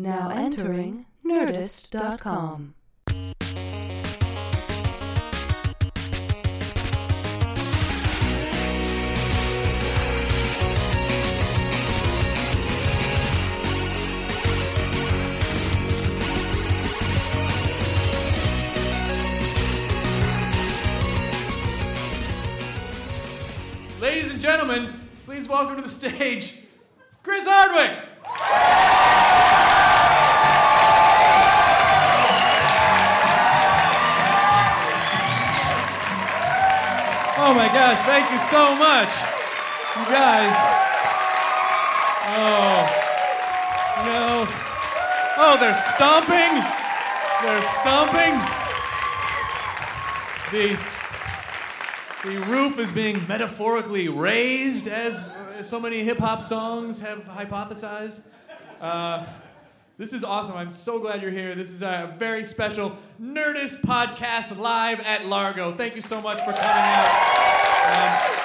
Now entering Nerdist.com. Ladies and gentlemen, please welcome to the stage Chris Hardwick. Oh my gosh, thank you so much. You guys. Oh. No. Oh, they're stomping. They're stomping. The the roof is being metaphorically raised, as so many hip hop songs have hypothesized. Uh, this is awesome. I'm so glad you're here. This is a very special Nerdist podcast live at Largo. Thank you so much for coming out. Um,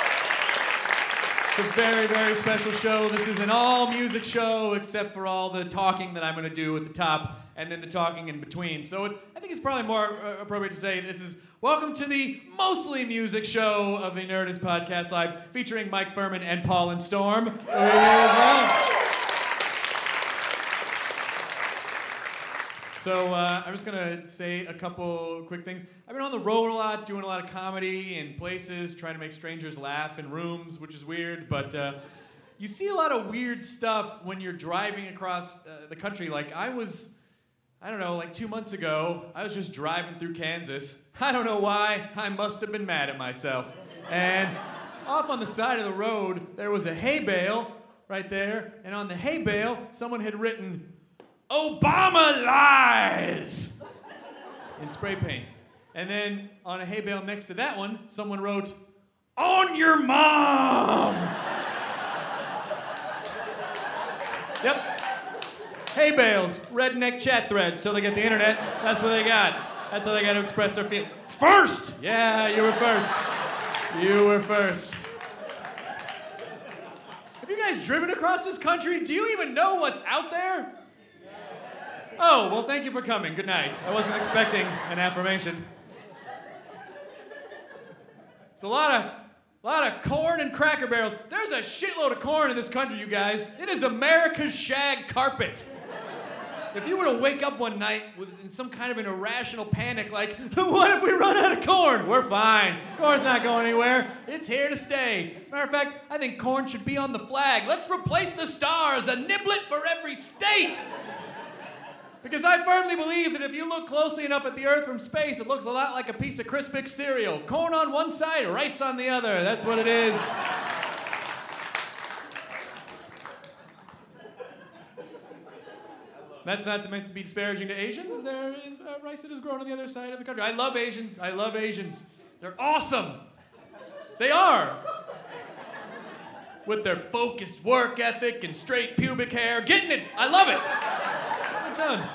it's a very, very special show. This is an all music show, except for all the talking that I'm going to do at the top and then the talking in between. So it, I think it's probably more uh, appropriate to say this is welcome to the mostly music show of the Nerdist Podcast Live, featuring Mike Phirman and Paul and Storm. So uh, I'm just gonna say a couple quick things. I've been on the road a lot, doing a lot of comedy in places, trying to make strangers laugh in rooms, which is weird. But uh, you see a lot of weird stuff when you're driving across uh, the country. Like I was, I don't know, like two months ago, I was just driving through Kansas. I don't know why. I must have been mad at myself. And off on the side of the road, there was a hay bale right there, and on the hay bale, someone had written Obama lies in spray paint. And then on a hay bale next to that one, someone wrote, On your mom! yep. Hay bales, redneck chat threads, till they get the internet. That's what they got. That's how they got to express their feelings. First! Yeah, you were first. You were first. Have you guys driven across this country? Do you even know what's out there? Oh, well, thank you for coming. Good night. I wasn't expecting an affirmation. It's a lot of, lot of corn and cracker barrels. There's a shitload of corn in this country, you guys. It is America's shag carpet. If you were to wake up one night with in some kind of an irrational panic, like, what if we run out of corn? We're fine. Corn's not going anywhere. It's here to stay. As a matter of fact, I think corn should be on the flag. Let's replace the stars, a niblet for every state. Because I firmly believe that if you look closely enough at the Earth from space, it looks a lot like a piece of Crispix cereal. Corn on one side, rice on the other. That's what it is. That's not meant to be disparaging to Asians. There is uh, rice that is grown on the other side of the country. I love Asians. I love Asians. They're awesome. They are. With their focused work ethic and straight pubic hair. Getting it. I love it. on.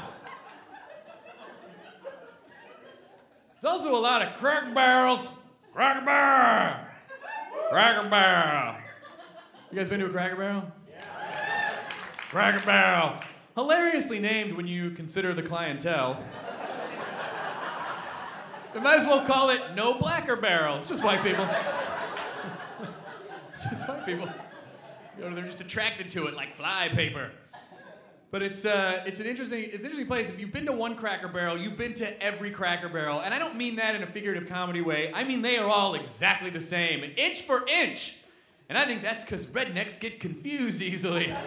There's also a lot of cracker barrels. Cracker barrel. Cracker barrel. You guys been to a cracker barrel? Yeah. Cracker barrel. Hilariously named when you consider the clientele. They might as well call it no blacker barrel. It's just white people. just white people. You know, they're just attracted to it like fly paper. But it's uh, it's an interesting it's an interesting place. If you've been to one Cracker Barrel, you've been to every Cracker Barrel, and I don't mean that in a figurative comedy way. I mean they are all exactly the same, inch for inch. And I think that's because rednecks get confused easily.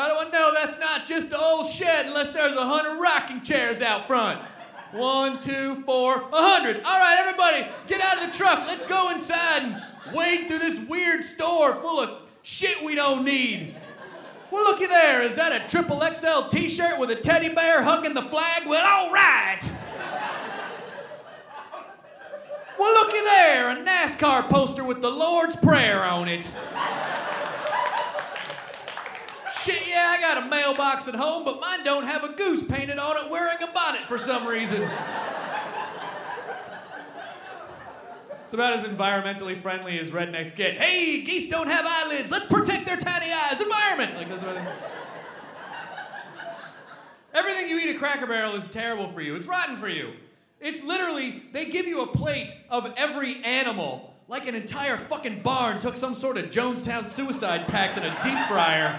I know that's not just an old shed unless there's a hundred rocking chairs out front? One, two, four, a hundred. All right, everybody, get out of the truck. Let's go inside and wade through this weird store full of shit we don't need. Well, looky there. Is that a triple XL T-shirt with a teddy bear hugging the flag? Well, all right. Well, looky there. A NASCAR poster with the Lord's Prayer on it. Shit, yeah, I got a mailbox at home, but mine don't have a goose painted on it wearing a bonnet for some reason. It's about as environmentally friendly as rednecks get. Hey, geese don't have eyelids. Let's protect their tiny eyes. Environment. Like that's what. Everything you eat at Cracker Barrel is terrible for you. It's rotten for you. It's literally they give you a plate of every animal, like an entire fucking barn took some sort of Jonestown suicide pact in a deep fryer.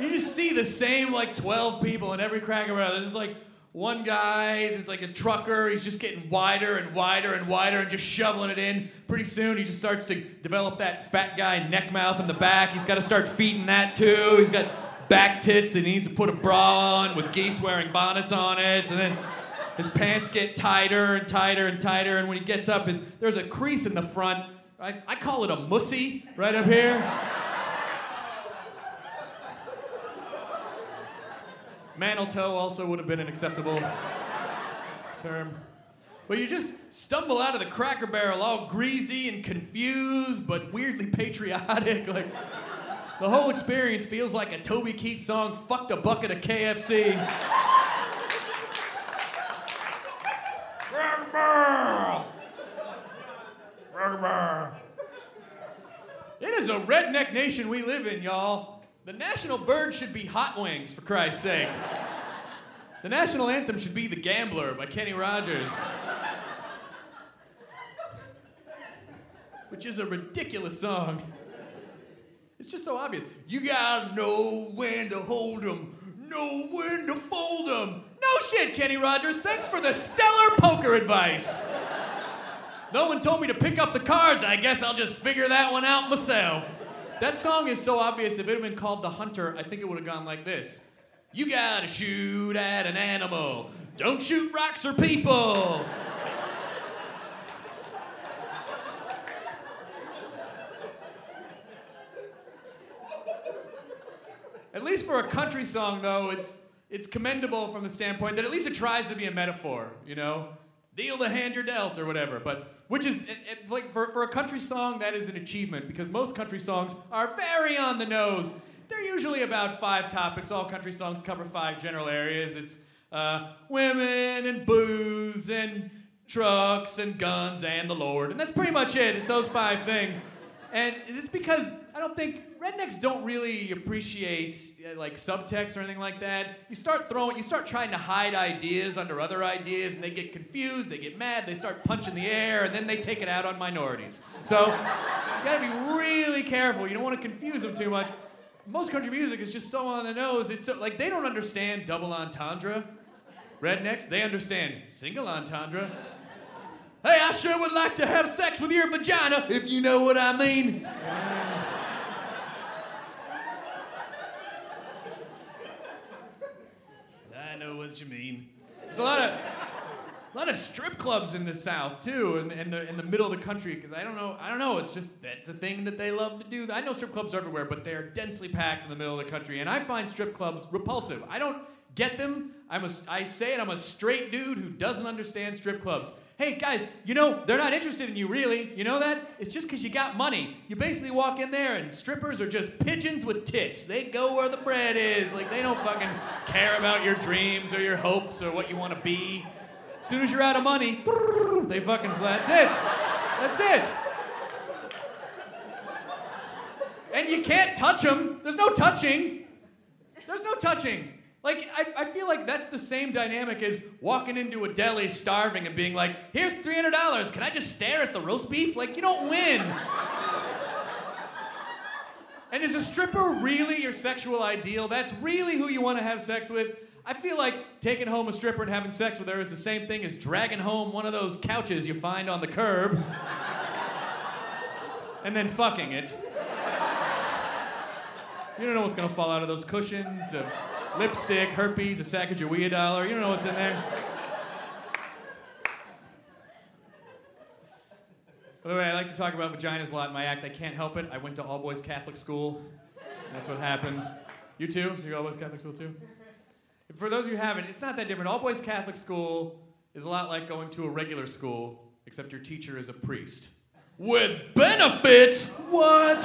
You just see the same like 12 people in every Cracker Barrel. There's like one guy, there's like a trucker, he's just getting wider and wider and wider and just shoveling it in. Pretty soon he just starts to develop that fat guy neck mouth in the back. He's got to start feeding that too. He's got back tits and he needs to put a bra on with geese wearing bonnets on it. And then his pants get tighter and tighter and tighter. And when he gets up, there's a crease in the front. I, I call it a mussy right up here. Mantle also would have been an acceptable term. But you just stumble out of the cracker barrel all greasy and confused, but weirdly patriotic. Like the whole experience feels like a Toby Keith song, fucked a bucket of KFC. It is a redneck nation we live in, y'all. The national bird should be hot wings, for Christ's sake. The national anthem should be The Gambler by Kenny Rogers. Which is a ridiculous song. It's just so obvious. You gotta know when to hold 'em, know when to fold 'em. No shit, Kenny Rogers. Thanks for the stellar poker advice. No one told me to pick up the cards. I guess I'll just figure that one out myself. That song is so obvious, if it had been called The Hunter, I think it would have gone like this You gotta shoot at an animal, don't shoot rocks or people. at least for a country song, though, it's, it's commendable from the standpoint that at least it tries to be a metaphor, you know? Deal the hand you're dealt or whatever. But which is it, it, like for, for a country song that is an achievement because most country songs are very on the nose. They're usually about five topics. All country songs cover five general areas. It's uh, women and booze and trucks and guns and the lord. And that's pretty much it. It's those five things. And it's because i don't think rednecks don't really appreciate uh, like subtext or anything like that. You start throwing, you start trying to hide ideas under other ideas, and they get confused, they get mad, they start punching the air, and then they take it out on minorities. So you gotta be really careful. You don't want to confuse them too much. Most country music is just so on the nose. It's so, like they don't understand double entendre. Rednecks, they understand single entendre. Hey, I sure would like to have sex with your vagina, if you know what I mean. What you mean. There's a lot of a lot of strip clubs in the South too, in, in the in the middle of the country. Because I don't know, I don't know. It's just that's a thing that they love to do. I know strip clubs are everywhere, but they're densely packed in the middle of the country, and I find strip clubs repulsive. I don't get them. I'm a, I say it, I'm a straight dude who doesn't understand strip clubs. Hey guys, you know, they're not interested in you really. You know that? It's just because you got money. You basically walk in there and strippers are just pigeons with tits. They go where the bread is. Like they don't fucking care about your dreams or your hopes or what you want to be. As soon as you're out of money, they fucking, that's it. That's it. And you can't touch them. There's no touching. There's no touching. Like, I, I feel like that's the same dynamic as walking into a deli starving and being like, here's $300. Can I just stare at the roast beef? Like, you don't win. and is a stripper really your sexual ideal? That's really who you want to have sex with? I feel like taking home a stripper and having sex with her is the same thing as dragging home one of those couches you find on the curb and then fucking it. You don't know what's gonna fall out of those cushions. A lipstick, herpes, a sack of Sacagawea dollar. You don't know what's in there. By the way, I like to talk about vaginas a lot in my act. I can't help it. I went to all boys Catholic school. That's what happens. You too? You go all boys Catholic school too? For those of you who haven't, it's not that different. All boys Catholic school is a lot like going to a regular school, except your teacher is a priest. With benefits? What?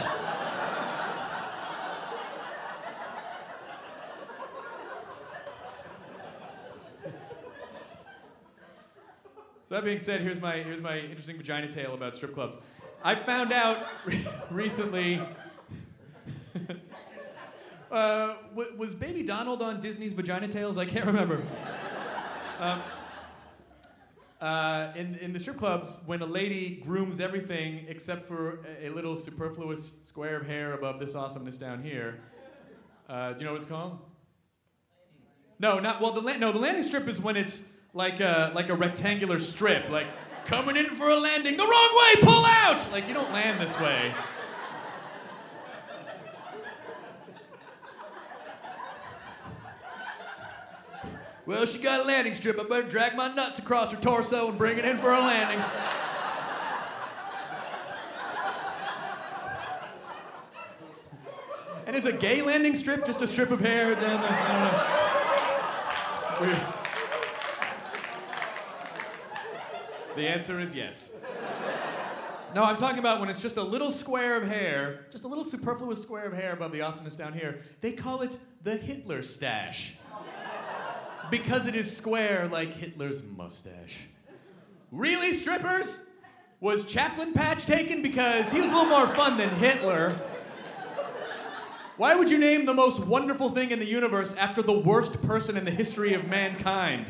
So that being said, here's my here's my interesting vagina tale about strip clubs. I found out recently. uh, w- was Baby Donald on Disney's Vagina Tales? I can't remember. Um, uh, in, in the strip clubs, when a lady grooms everything except for a, a little superfluous square of hair above this awesomeness down here, uh, do you know what it's called? No, not well. The la- no, the landing strip is when it's like a like a rectangular strip, like coming in for a landing. The wrong way, pull out! Like you don't land this way. Well, she got a landing strip. I better drag my nuts across her torso and bring it in for a landing. and is a gay landing strip just a strip of hair? Then I don't know. The answer is yes. No, I'm talking about when it's just a little square of hair, just a little superfluous square of hair above the awesomeness down here. They call it the Hitler stash. Because it is square like Hitler's mustache. Really, strippers? Was Chaplin Patch taken because he was a little more fun than Hitler? Why would you name the most wonderful thing in the universe after the worst person in the history of mankind?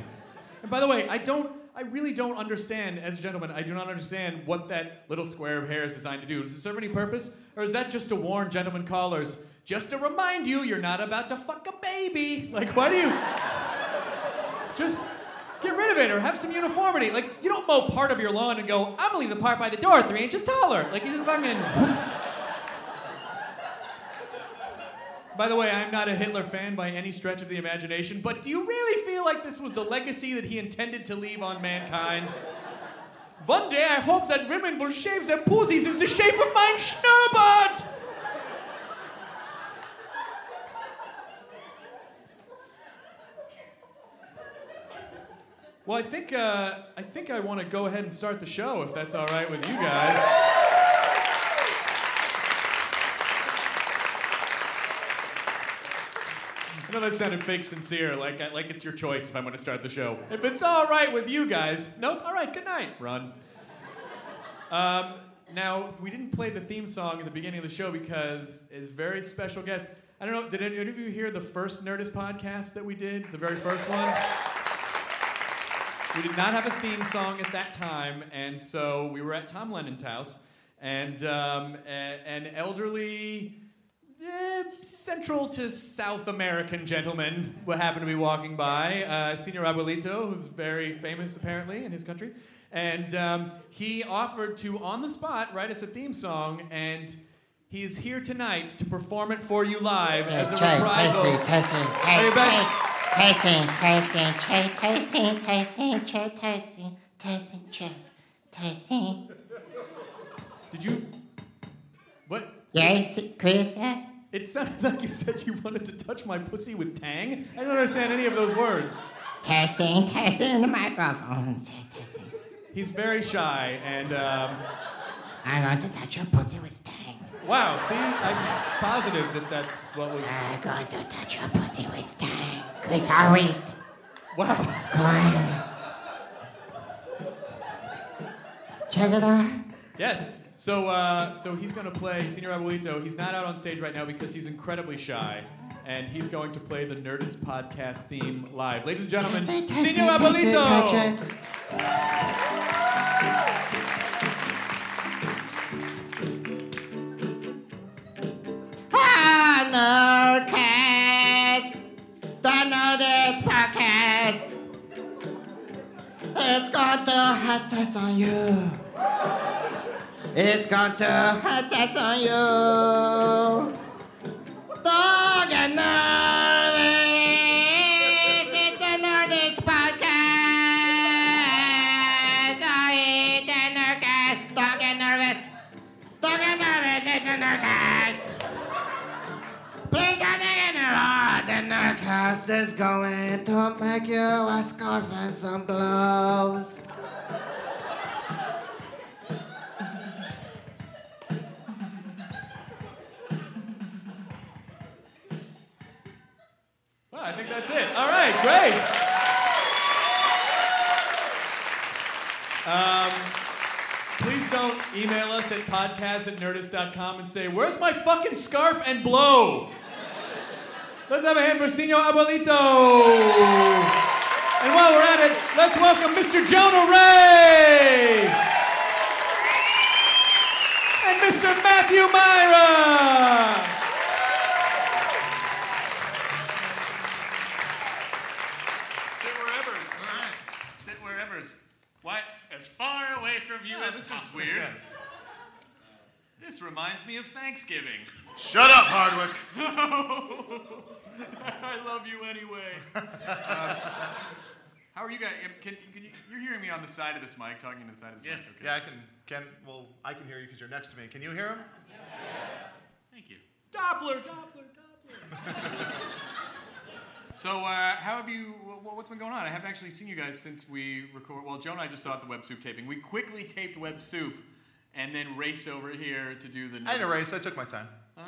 And by the way, I don't I really don't understand, as a gentleman, I do not understand what that little square of hair is designed to do. Does it serve any purpose? Or is that just to warn gentlemen callers, just to remind you you're not about to fuck a baby? Like, why do you. Just get rid of it or have some uniformity. Like, you don't mow part of your lawn and go, I'm gonna leave the part by the door three inches taller. Like, you just fucking. By the way, I'm not a Hitler fan by any stretch of the imagination, but do you really feel like this was the legacy that he intended to leave on mankind? One day I hope that women will shave their pussies in the shape of my Schnurrbart! Well, I think uh, I think I want to go ahead and start the show if that's all right with you guys. Know that sounded fake sincere, like like it's your choice if I'm going to start the show. If it's all right with you guys, nope. All right, good night. Run. Um, now we didn't play the theme song at the beginning of the show because it's very special guest. I don't know. Did any of you hear the first Nerdist podcast that we did? The very first one. We did not have a theme song at that time, and so we were at Tom Lennon's house, and um, an elderly, eh, central to South American gentleman who happened to be walking by, uh, Senor Abuelito, who's very famous apparently in his country, and um, he offered to, on the spot, write us a theme song, and he is here tonight to perform it for you live as a reprisal. Are you back? Casey, Casey, Trey, Casey, Casey, Trey, Casey, Casey, Trey, Casey. Did you? What? Yes, Chris, It sounded like you said you wanted to touch my pussy with tang. I don't understand any of those words. Testing, testing the microphone. Testing. He's very shy, and um, I'm going to touch your pussy with tang. wow. See, I'm positive that that's what was. I'm going to touch your pussy with tang. Chris Harris. Wow. Come on. Check it out. Yes. So, uh, so he's going to play Senor Abuelito. He's not out on stage right now because he's incredibly shy, and he's going to play the Nerdist podcast theme live. Ladies and gentlemen, Senor Abuelito. Ah, Nerdcast. The Nerdist podcast. It's to have sex on you. It's going to sex on you. Dog and Nerdist. It's the Nerdist podcast. Oh, it's the Nerdcast. Dog and nervous. Dog and nervous. It's the Nerdcast. Please don't take it wrong. The Nerdcast is going to make you a scarf and some gloves. That's it. All right, great. Um, please don't email us at podcast at nerdist.com and say, Where's my fucking scarf and blow? Let's have a hand for Senor Abuelito. And while we're at it, let's welcome Mr. Jonah Ray. And Mr. Matthew Mira. As far away from you Yeah, as this is possible. weird. This reminds me of Thanksgiving. Shut up, Hardwick. I love you anyway. Uh, how are you guys? Can, can you, you're hearing me on the side of this mic, talking to the side of this Yes. mic. Okay. Yeah, I can. Can well, I can hear you because you're next to me. Can you hear him? Thank you. Doppler, Doppler, Doppler. so, uh, how have you? What's been going on? I haven't actually seen you guys since we record. Well, Joe and I just saw at the Web Soup taping. We quickly taped Web Soup, and then raced over here to do the. I didn't race. I took my time. Oh.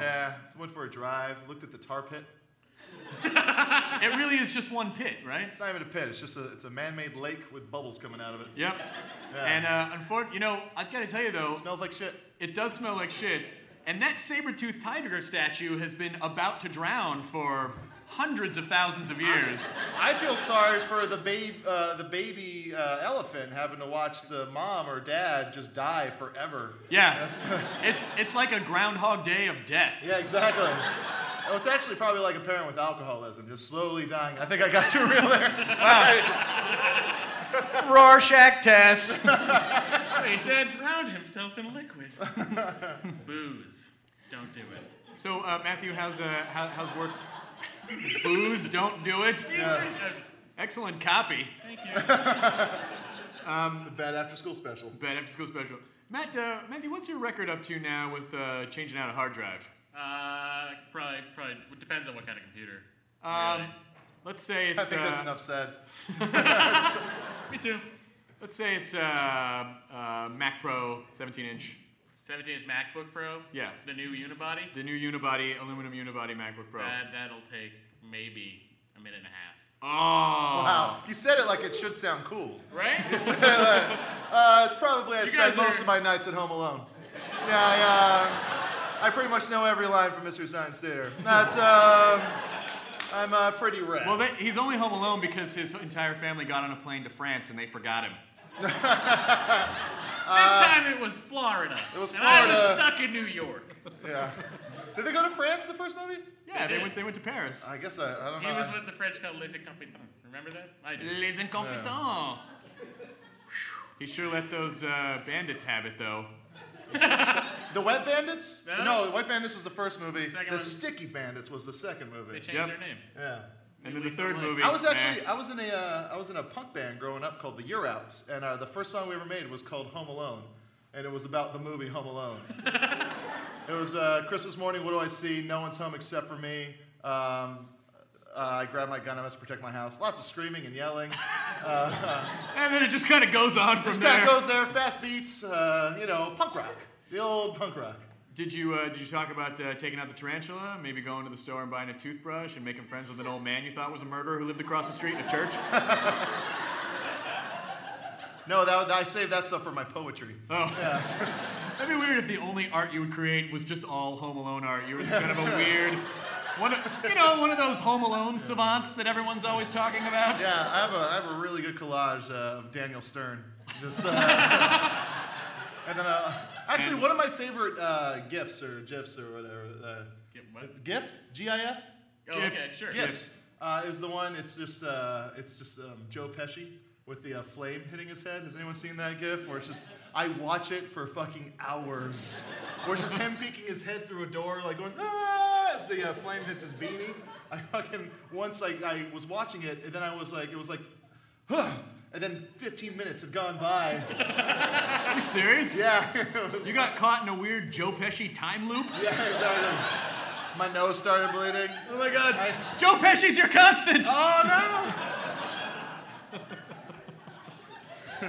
Yeah, went for a drive. Looked at the tar pit. It really is just one pit, right? It's not even a pit. It's just a. It's a man-made lake with bubbles coming out of it. Yep. Yeah. And uh, unfortunately, you know, I've got to tell you though, it smells like shit. it does smell like shit. And that saber-toothed tiger statue has been about to drown for hundreds of thousands of years. I feel sorry for the babe, uh, the baby uh, elephant having to watch the mom or dad just die forever. Yeah. It's it's like a Groundhog Day of death. yeah, exactly. Oh, it's actually probably like a parent with alcoholism, just slowly dying. I think I got too real there. Sorry. Rorschach test. Wait, Dad drowned himself in liquid. Booze. Don't do it. So uh, Matthew, how's uh, how, how's work? Booze, don't do it. He's drink- I'm just- Excellent copy. thank you. the bad after school special. Bad after school special. Matt, uh, Matthew, what's your record up to now with uh, changing out a hard drive? Uh, probably, probably depends on what kind of computer. Um, Really. let's say it's. I it's. think that's uh, enough said. Me too. Let's say it's uh, uh, Mac Pro 17 inch. 17 inch MacBook Pro. Yeah. The new unibody. The new unibody, aluminum unibody MacBook Pro. That that'll take maybe a minute and a half. Oh. Wow, you said it like it should sound cool. Right? Uh, probably I You spend most are- of my nights at home alone. Yeah, I, uh, I pretty much know every line from Mystery Science Theater. That's um, I'm uh, pretty rad. Well, that, he's only home alone because his entire family got on a plane to France and they forgot him. this time it was Florida. Uh, it was And I was Florida. stuck in New York. yeah. Did they go to France the first movie? Yeah, they did. went. They went to Paris. I guess I, I don't know. He know. was with the French called Les Incompetents. Remember that? I do. Les incompetents. He sure let those uh, bandits have it though. the Wet Bandits? No. the Wet Bandits was the first movie. Second the one. Sticky Bandits was the second They movie. changed Yep. their name. Yeah. And then the third movie. I was actually I was in a uh, I was in a punk band growing up called the Year Outs, and uh, the first song we ever made was called Home Alone, and it was about the movie Home Alone. It was uh, Christmas morning. What do I see? No one's home except for me. Um, uh, I grab my gun. I must protect my house. Lots of screaming and yelling. And then it just kind of goes on from Just there. kind of goes there. Fast beats. Uh, you know, punk rock. The old punk rock. Did you uh, did you talk about uh, taking out the tarantula? Maybe going to the store and buying a toothbrush and making friends with an old man you thought was a murderer who lived across the street in a church? No, that, I saved that stuff for my poetry. Oh. yeah. That'd be weird if the only art you would create was just all Home Alone art. You were just kind of a weird, one of, you know, one of those Home Alone savants that everyone's always talking about. Yeah, I have a, I have a really good collage uh, of Daniel Stern. Just, uh, and then, uh, actually, one of my favorite uh, gifs or gifs or whatever. Uh, what? GIF? G-I-F? Oh, Gifts. okay, sure. Gifs. Uh, is the one. It's just uh, it's just um, Joe Pesci with the uh, flame hitting his head. Has anyone seen that GIF? Where it's just I watch it for fucking hours. Where it's just him peeking his head through a door, like going ah, as the uh, flame hits his beanie. I fucking once like I was watching it, and then I was like, it was like, huh. And then 15 minutes had gone by. Are you serious? Yeah, You got caught in a weird Joe Pesci time loop? yeah, exactly. My nose started bleeding. Oh my god. I- Joe Pesci's your constant! Oh no!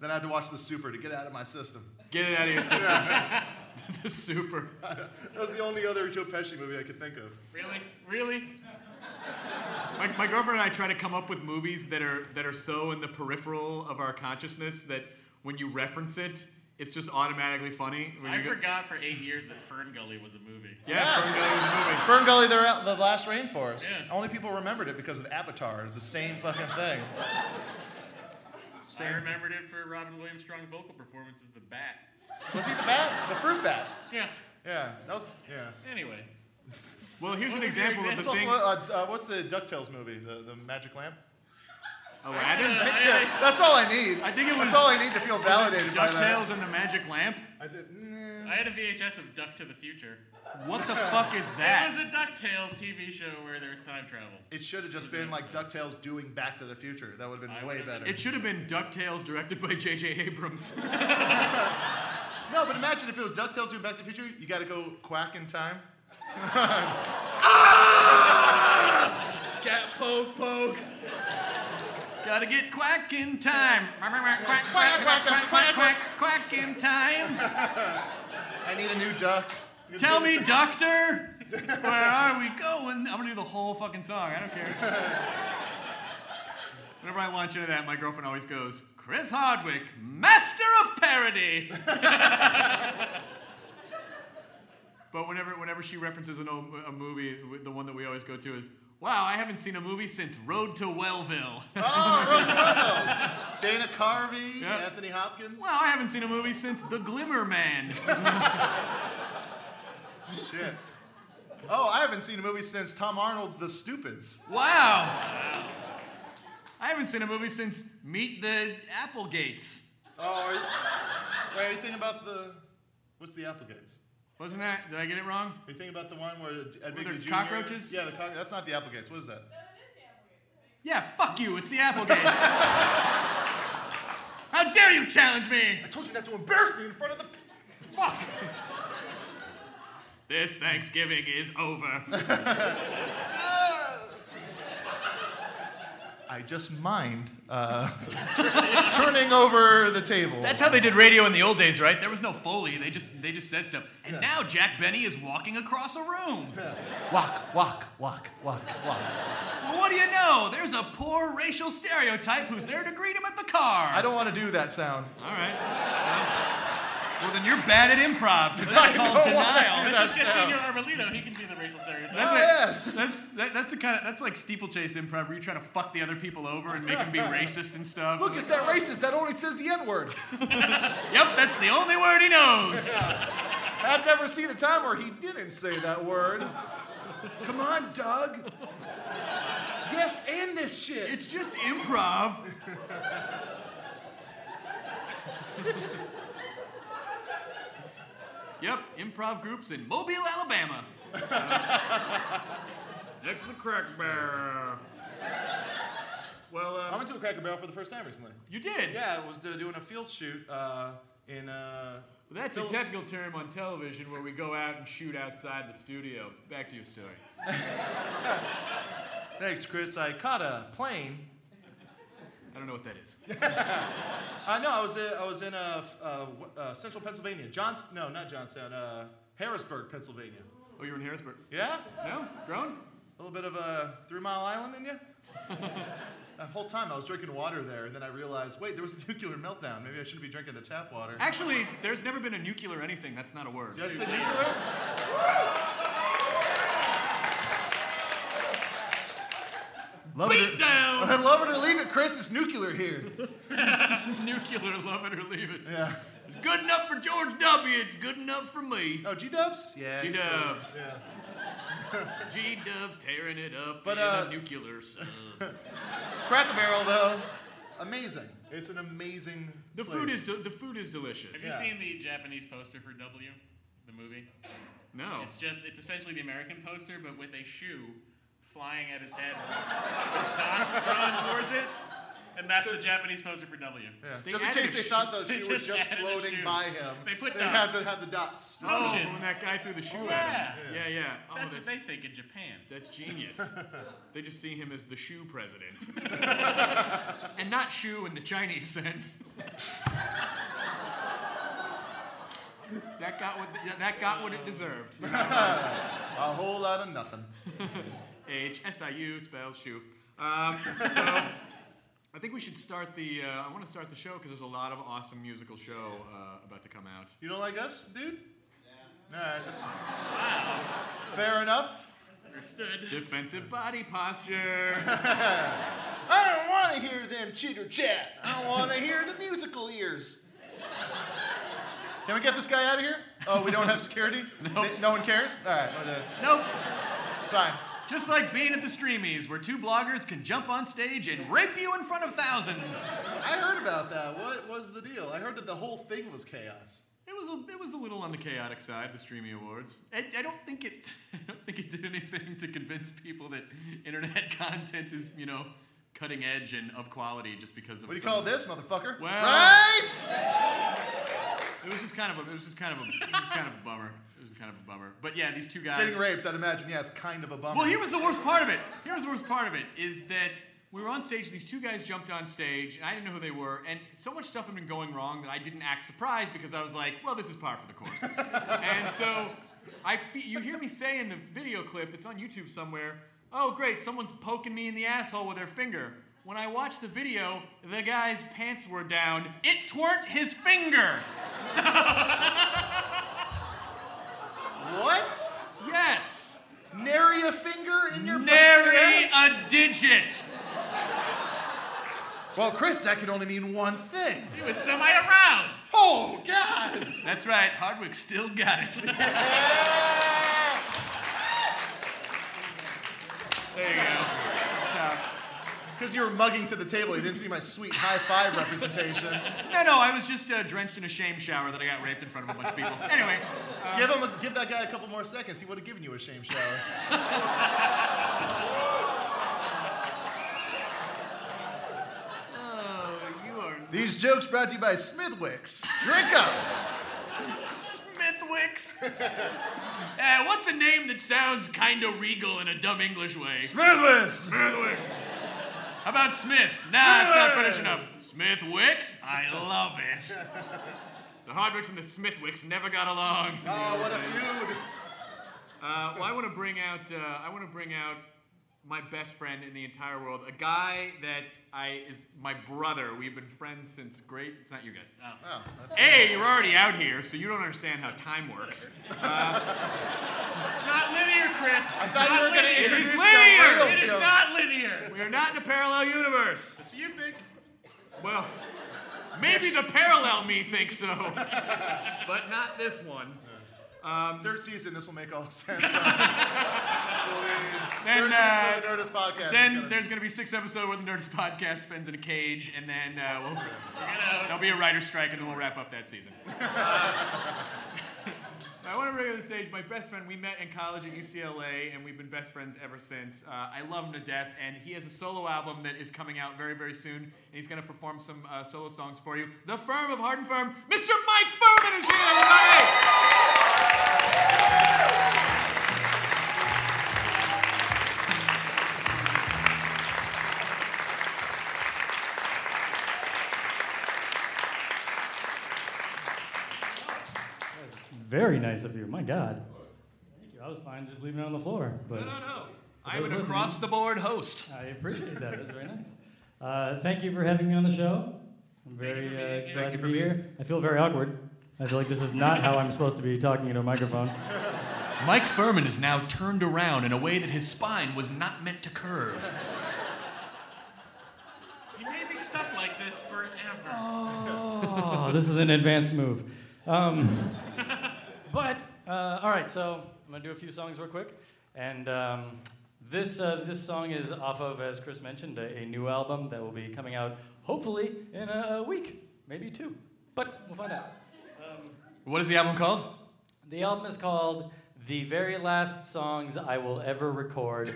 then I had to watch The Super to get it out of my system. Get it out of your system. the super. That was the only other Joe Pesci movie I could think of. Really? Really? My, my girlfriend and I try to come up with movies that are that are so in the peripheral of our consciousness that when you reference it, it's just automatically funny. When I you go- forgot for eight years that Fern Gully was a movie. Yeah, Yeah. Fern Gully was a movie. Fern Gully, they're the last rainforest. Yeah. Only people remembered it because of Avatar. It's the same fucking thing. I Same. remembered it for Robin Williams' strong vocal performance as the bat. Was he the bat? The fruit bat. Yeah. Yeah, that was yeah. Anyway. Well, here's an What was your example of It's the also thing. uh, uh, what's the Ducktales movie? The the Magic Lamp. Aladdin. Yeah, that's all I need. I think it was- That's all I need to feel validated by that. Ducktales and the Magic Lamp. I did, nah. I had a VHS of Duck to the Future. What the fuck is that? It was that? a DuckTales TV show where there was time travel. It should have just been like Ducktales doing Back to the Future. That would have been I way would've- better. It should have been Ducktales, directed by J.J. Abrams. No, but imagine if it was DuckTales doing Back to the Future. You got to go quack in time. Ah! Cat poke poke. Gotta get quack in time. Quack quack quack quack quack quack quack quack in time. I need a new duck. Tell me, doctor, where are we going? I'm gonna do the whole fucking song. I don't care. Whenever I launch into that, my girlfriend always goes, Chris Hardwick, master of parody. but whenever, whenever she references an old, a movie, the one that we always go to is, "Wow, I haven't seen a movie since Road to Wellville." Oh, Rose Ronaldo. Dana Carvey, Yeah. Anthony Hopkins. Well, I haven't seen a movie since The Glimmer Man. Shit. Oh, I haven't seen a movie since Tom Arnold's The Stupids. Wow. I haven't seen a movie since Meet the Applegates. Oh, are you, wait, are you thinking about the, what's the Applegates? Wasn't that? Did I get it wrong? Are you thinking about the one where Ed Were Begley there Jr. cockroaches? Yeah, the cockroaches. That's not the Applegates. What is that? Yeah, fuck you. It's the Applegates. How dare you challenge me? I told you not to embarrass me in front of the. Fuck. This Thanksgiving is over. I just mind uh, turning over the table. That's how they did radio in the old days, right? There was no foley. They just they just said stuff. And now Jack Benny is walking across a room. walk, walk, walk, walk, walk. Well, what do you know? There's a poor racial stereotype who's there to greet him at the car. I don't want to do that sound. All right. Well, well, then you're bad at improv because that's called denial. do Let's that get sound. Senor Arbolito. He can be the racial stereotype. That's Oh, it. yes. That's that, that's the kind of that's like steeplechase improv where you try to fuck the other people over and make them be racist and stuff. Look, it's that racist that only says the N word. Yep, that's the only word he knows. I've never seen a time where he didn't say that word. Come on, Doug. Yes, and this shit. It's just improv. yep, improv groups in Mobile, Alabama. Next to the Crack Bear. Well, I uh, went to a Cracker Barrel for the first time recently. you did. Yeah, I was uh, doing a field shoot uh, in uh, That's a technical term on television where we go out and shoot outside the studio. Back to your story. Thanks, Chris. I caught a plane. I don't know what that is. Uh, no, I was in, I was in uh, uh, uh, central Pennsylvania. Johns, no, not Johnstown. Uh, Harrisburg, Pennsylvania. Oh, you were in Harrisburg. Yeah? No? Grown? A little bit of a Three Mile Island in you? that whole time I was drinking water there, and then I realized, wait, there was a nuclear meltdown. Maybe I shouldn't be drinking the tap water. Actually, there's never been a nuclear anything. That's not a word. Did a nuclear? Love Beat it or, down! love it or leave it, Chris. It's nuclear here. nuclear, love it or leave it. Yeah. It's good enough for George W. It's good enough for me. Oh, G Dubs? Yeah. G-dubs. Yeah. G Dub's tearing it up But, in uh, a nuclear sub. Cracker Barrel, though, amazing. It's an amazing. The place. food is de- the food is delicious. Have you Yeah. seen the Japanese poster for W, the movie? No. It's just it's essentially the American poster, but with a shoe flying at his head, dots drawn towards it, and that's the Japanese poster for W. Yeah. They Just in added case a they sh- thought the they shoe was just just added a floating shoe. by him. They put they dots. had to have the dots. Oh, Motion. when that guy threw the shoe Oh, at him. yeah. Yeah, yeah. Oh, That's that's, what they think in Japan. that's genius. they just see him as the shoe president. and not shoe in the Chinese sense. that got what that got what it deserved. A whole lot of nothing. H S I U spells shoe. Um, so I think we should start the. Uh, I want to start the show because there's a lot of awesome musical show uh, about to come out. You don't like us, dude? Yeah. All right. That's... Fair enough. Understood. Defensive body posture. I don't want to hear them chitter chat. I want to hear the musical ears. Can we get this guy out of here? Oh, we don't have security? no. No one cares? All right. okay. nope. Fine. Just like being at the Streamies, where two bloggers can jump on stage and rape you in front of thousands. I heard about that. What was the deal? I heard that the whole thing was chaos. It was a, it was a little on the chaotic side, the Streamy Awards. I, I don't think it I don't think it did anything to convince people that internet content is you know cutting edge and of quality just because of. What do you call this, motherfucker? Well- right? It was just kind of a it was just kind of a it was just kind of a bummer. Kind of a bummer. But yeah, these two guys. Getting raped, I'd imagine, yeah, it's kind of a bummer. Well, here was the worst part of it. Here was the worst part of it is that we were on stage. These two guys jumped on stage, and I didn't know who they were. And so much stuff had been going wrong that I didn't act surprised because I was like, "Well, this is par for the course." and so, I fe- you hear me say in the video clip, it's on YouTube somewhere. Oh, great! Someone's poking me in the asshole with their finger. When I watched the video, the guy's pants were down. It tweren't his finger. What? Yes. Nary a finger in your Nary a digit. Well, Chris, that could only mean one thing. He was semi-aroused. Oh, God! That's right. Hardwick still got it. there you go. Top. Because you were mugging to the table, you didn't see my sweet high five representation. No, no, I was just uh, drenched in a shame shower that I got raped in front of a bunch of people. Anyway, give him, a, give that guy a couple more seconds. He would have given you a shame shower. oh, you are These jokes brought to you by Smithwicks. Drink up. Smithwicks. uh, what's a name that sounds kind of regal in a dumb English way? Smithwicks. Smithwicks. How about Smiths? Nah, it's not British enough. Smith Wicks? I love it. The Hardwicks and the Smithwicks never got along. Oh, what a feud. Uh, well, I want to bring out. Uh, I want to bring out my best friend in the entire world, a guy that I is my brother. We've been friends since great. It's not you guys. Um, oh, that's A, you're already out here, so you don't understand how time works. Uh, it's not linear, Chris. I thought you were going to It is introduce linear. It is not linear. We are not in a parallel universe. That's what you think. Well, maybe the parallel me thinks so, but not this one. Third season, this will make all sense. Then, uh, the Nerdist podcast. Then gonna- there's going to be six episodes where the Nerdist podcast spends in a cage, and then uh, we'll, gonna there'll be a writer's strike, and then we'll wrap up that season. I want to bring on the stage my best friend. We met in college at UCLA, and we've been best friends ever since. Uh, I love him to death, and he has a solo album that is coming out very, very soon, and he's going to perform some uh, solo songs for you. The Phirm of Hard and Phirm, Mr. Mike Phirman Springsteen, everybody! Very nice of you. My God. Thank you. I was fine just leaving it on the floor. But No, no, no. I'm those an listening, across the board host. I appreciate that. That's very nice. Uh, thank you for having me on the show. I'm very you for being uh, glad Thank you to for be being- here. I feel very awkward. I feel like this is not how I'm supposed to be talking into a microphone. Mike Phirman is now turned around in a way that his spine was not meant to curve. You may be stuck like this forever. Oh, this is an advanced move. Um, but uh, all right, so I'm gonna do a few songs real quick, and um, this uh, this song is off of, as Chris mentioned, a, a new album that will be coming out hopefully in a, a week, maybe two, but we'll find out. What is the album called? The album is called "The Very Last Songs I Will Ever Record,"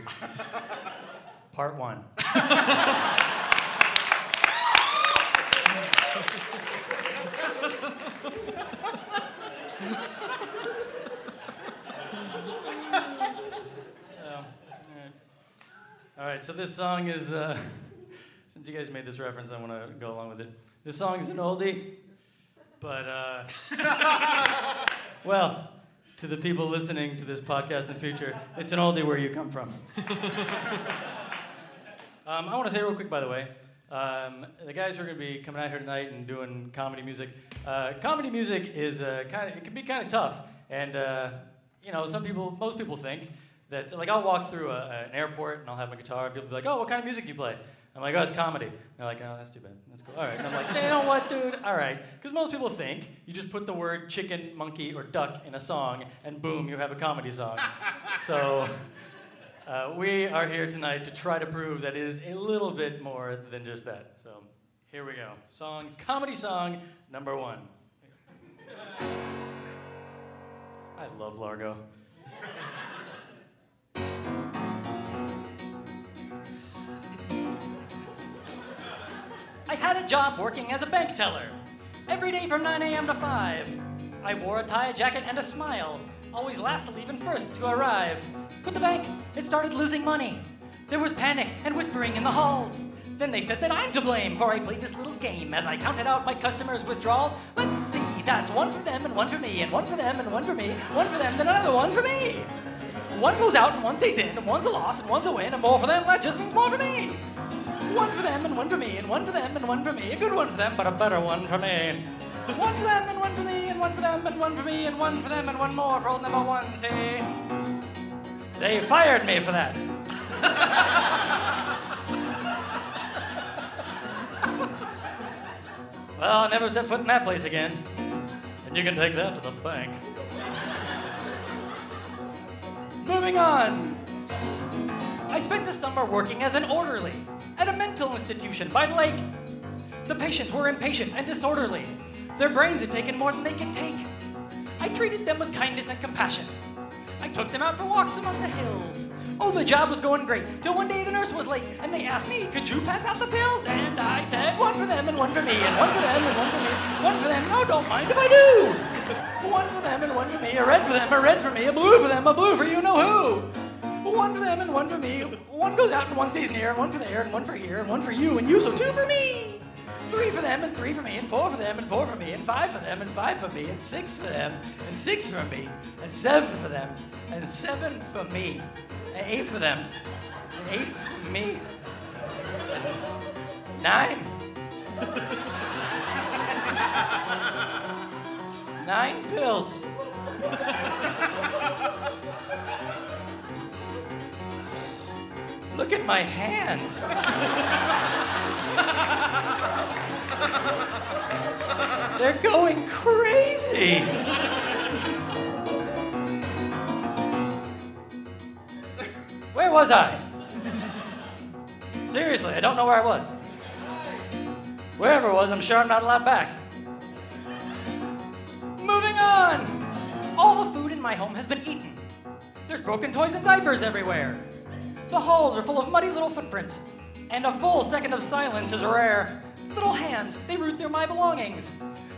Part One. So, all right. All right, so this song is, uh, since you guys made this reference, I want to go along with it. This song is an oldie, but, uh, well, to the people listening to this podcast in the future, it's an oldie where you come from. um, I want to say real quick, by the way, um, the guys who are going to be coming out here tonight and doing comedy music, uh, comedy music is uh, kind of, it can be kind of tough. And, uh, you know, some people, most people think that, like, I'll walk through a, an airport and I'll have my guitar and people will be like, oh, what kind of music do you play? I'm like, oh, it's comedy. And they're like, oh, that's too bad. That's cool. All right. And I'm like, you know what, dude? All right. Because most people think you just put the word chicken, monkey, or duck in a song, and boom, you have a comedy song. so uh, we are here tonight to try to prove that it is a little bit more than just that. So here we go. Song, comedy song number one. I love Largo. I had a job working as a bank teller. Every day from 9 a.m. to 5. I wore a tie, a jacket, and a smile. Always last to leave and first to arrive. But the bank, it started losing money. There was panic and whispering in the halls. Then they said that I'm to blame, for I played this little game as I counted out my customers' withdrawals. Let's see, that's one for them and one for me, and one for them and one for me, one for them, then another one for me. One goes out and one stays in, and one's a loss and one's a win, and more for them, that just means more for me. One for them and one for me, and one for them and one for me. A good one for them, but a better one for me. One for them and one for me, and one for them and one for me, and one for them and one more for old number one. See? They fired me for that. well, I'll never set foot in that place again. And you can take that to the bank. Moving on. I spent a summer working as an orderly at a mental institution by the lake. The patients were impatient and disorderly. Their brains had taken more than they could take. I treated them with kindness and compassion. I took them out for walks among the hills. Oh, the job was going great, till one day the nurse was late, and they asked me, could you pass out the pills? And I said, one for them and one for me, and one for them and one for me, one for them, no, don't mind if I do. One for them and one for me, a red for them, a red for me, a blue for them, a blue for you know who. One for them and one for me. One goes out and one stays near, and one for there, and one for here, and one for you, and you, so two for me. Three for them, and three for me, and four for them, and four for me, and five for them, and five for me, and six for them, and six for me, and seven for them, and seven for me, and eight for them, and eight for me, nine. Nine pills. Look at my hands. They're going crazy. Where was I? Seriously, I don't know where I was. Wherever it was, I'm sure I'm not allowed back. Moving on! All the food in my home has been eaten. There's broken toys and diapers everywhere. The halls are full of muddy little footprints. And a full second of silence is rare. Little hands, they root through my belongings.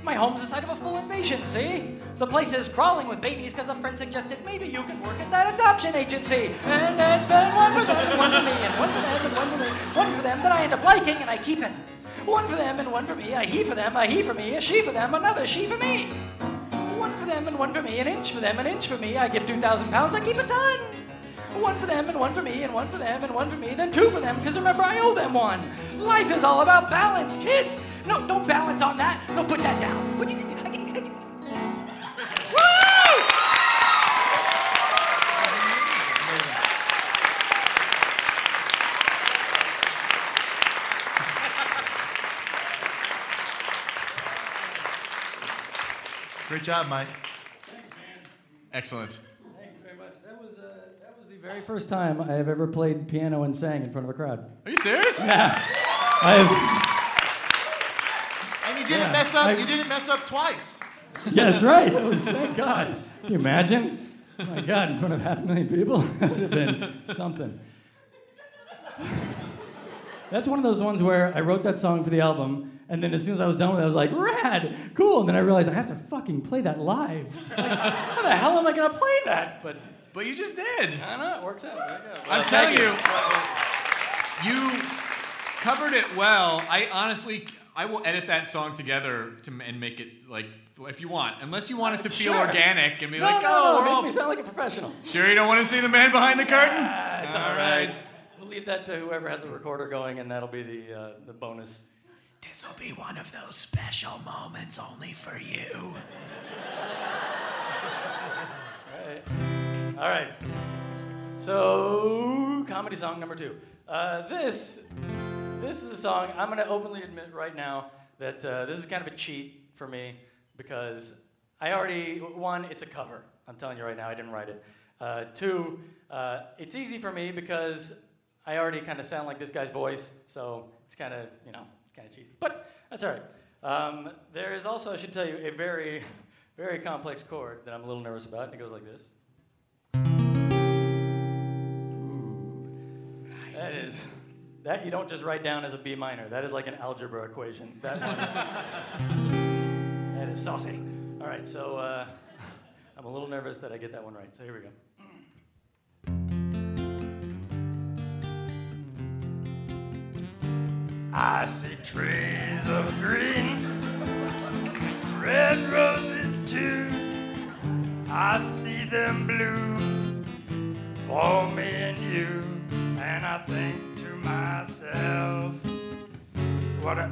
My home's the site of a full invasion, see? The place is crawling with babies because a friend suggested maybe you could work at that adoption agency. And it's been one for them and one for me, and one for them and one for me, one for them that I end up liking and I keep it. One for them and one for me, a he for them, a he for me, a she for them, another she for me. One for them and one for me, an inch for them, an inch for me. I give 2,000 pounds, I keep a ton. One for them and one for me, and one for them and one for me, then two for them, because remember, I owe them one. Life is all about balance, kids. No, don't balance on that. No, put that down. What you- Great job, Mike. Excellent. Very first time I have ever played piano and sang in front of a crowd. Are you serious? Yeah. I have, And you didn't Yeah, mess up. I- you didn't mess up twice. yeah, that's right. That was, oh, thank God. Can you imagine? Oh my God, in front of half a million people? that would have been something. That's one of those ones where I wrote that song for the album, and then as soon as I was done with it, I was like, rad, cool. And then I realized I have to fucking play that live. Like, how the hell am I going to play that? But But you just did. I don't know, it works out. There you go. I'm telling thank you, you covered it well. I honestly, I will edit that song together to and make it like if you want, unless you want it to feel Sure. organic and be No, like, no, oh, no, we're make all. me sound like a professional. Sure, you don't want to see the man behind the curtain? Ah, it's all All right. right. We'll leave that to whoever has a recorder going, and that'll be the uh, the bonus. This will be one of those special moments only for you. All right. So, comedy song number two. Uh, this, this is a song I'm going to openly admit right now that uh, this is kind of a cheat for me because I already one, it's a cover. I'm telling you right now, I didn't write it. Uh, two, uh, it's easy for me because I already kind of sound like this guy's voice, so it's kind of you know kind of cheesy. But that's all right. Um, there is also, I should tell you, a very, very complex chord that I'm a little nervous about, and it goes like this. That is that you don't just write down as a B minor. That is like an algebra equation. That one. that is saucy. All right, so uh, I'm a little nervous that I get that one right. So here we go. I see trees of green, red roses too. I see them blue for me and you, and I think to myself, what a,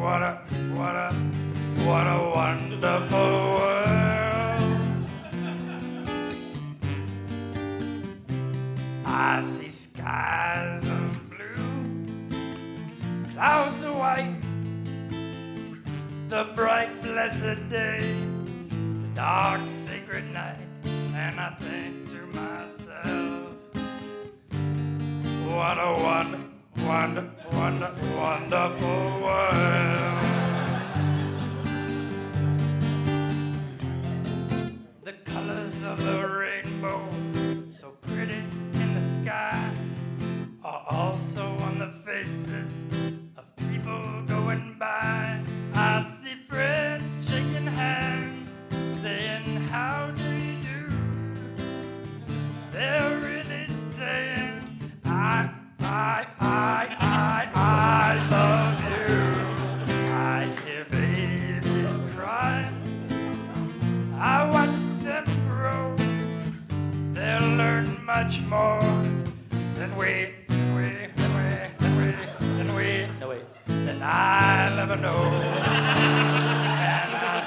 what a, what a, what a wonderful world. I see skies of blue, clouds of white, the bright blessed day, the dark sacred night, and I think to myself, what a wonder, wonder, wonder, wonderful world. The colors of the rainbow, so pretty in the sky, are also on the faces of people going by. I see friends shaking hands, saying, How do you do? Saying, I, I, I, I, love you. I hear babies cry. I watch them grow. They'll learn much more than we, than we, than we, than we, than we, no wait, than I'll ever know. and I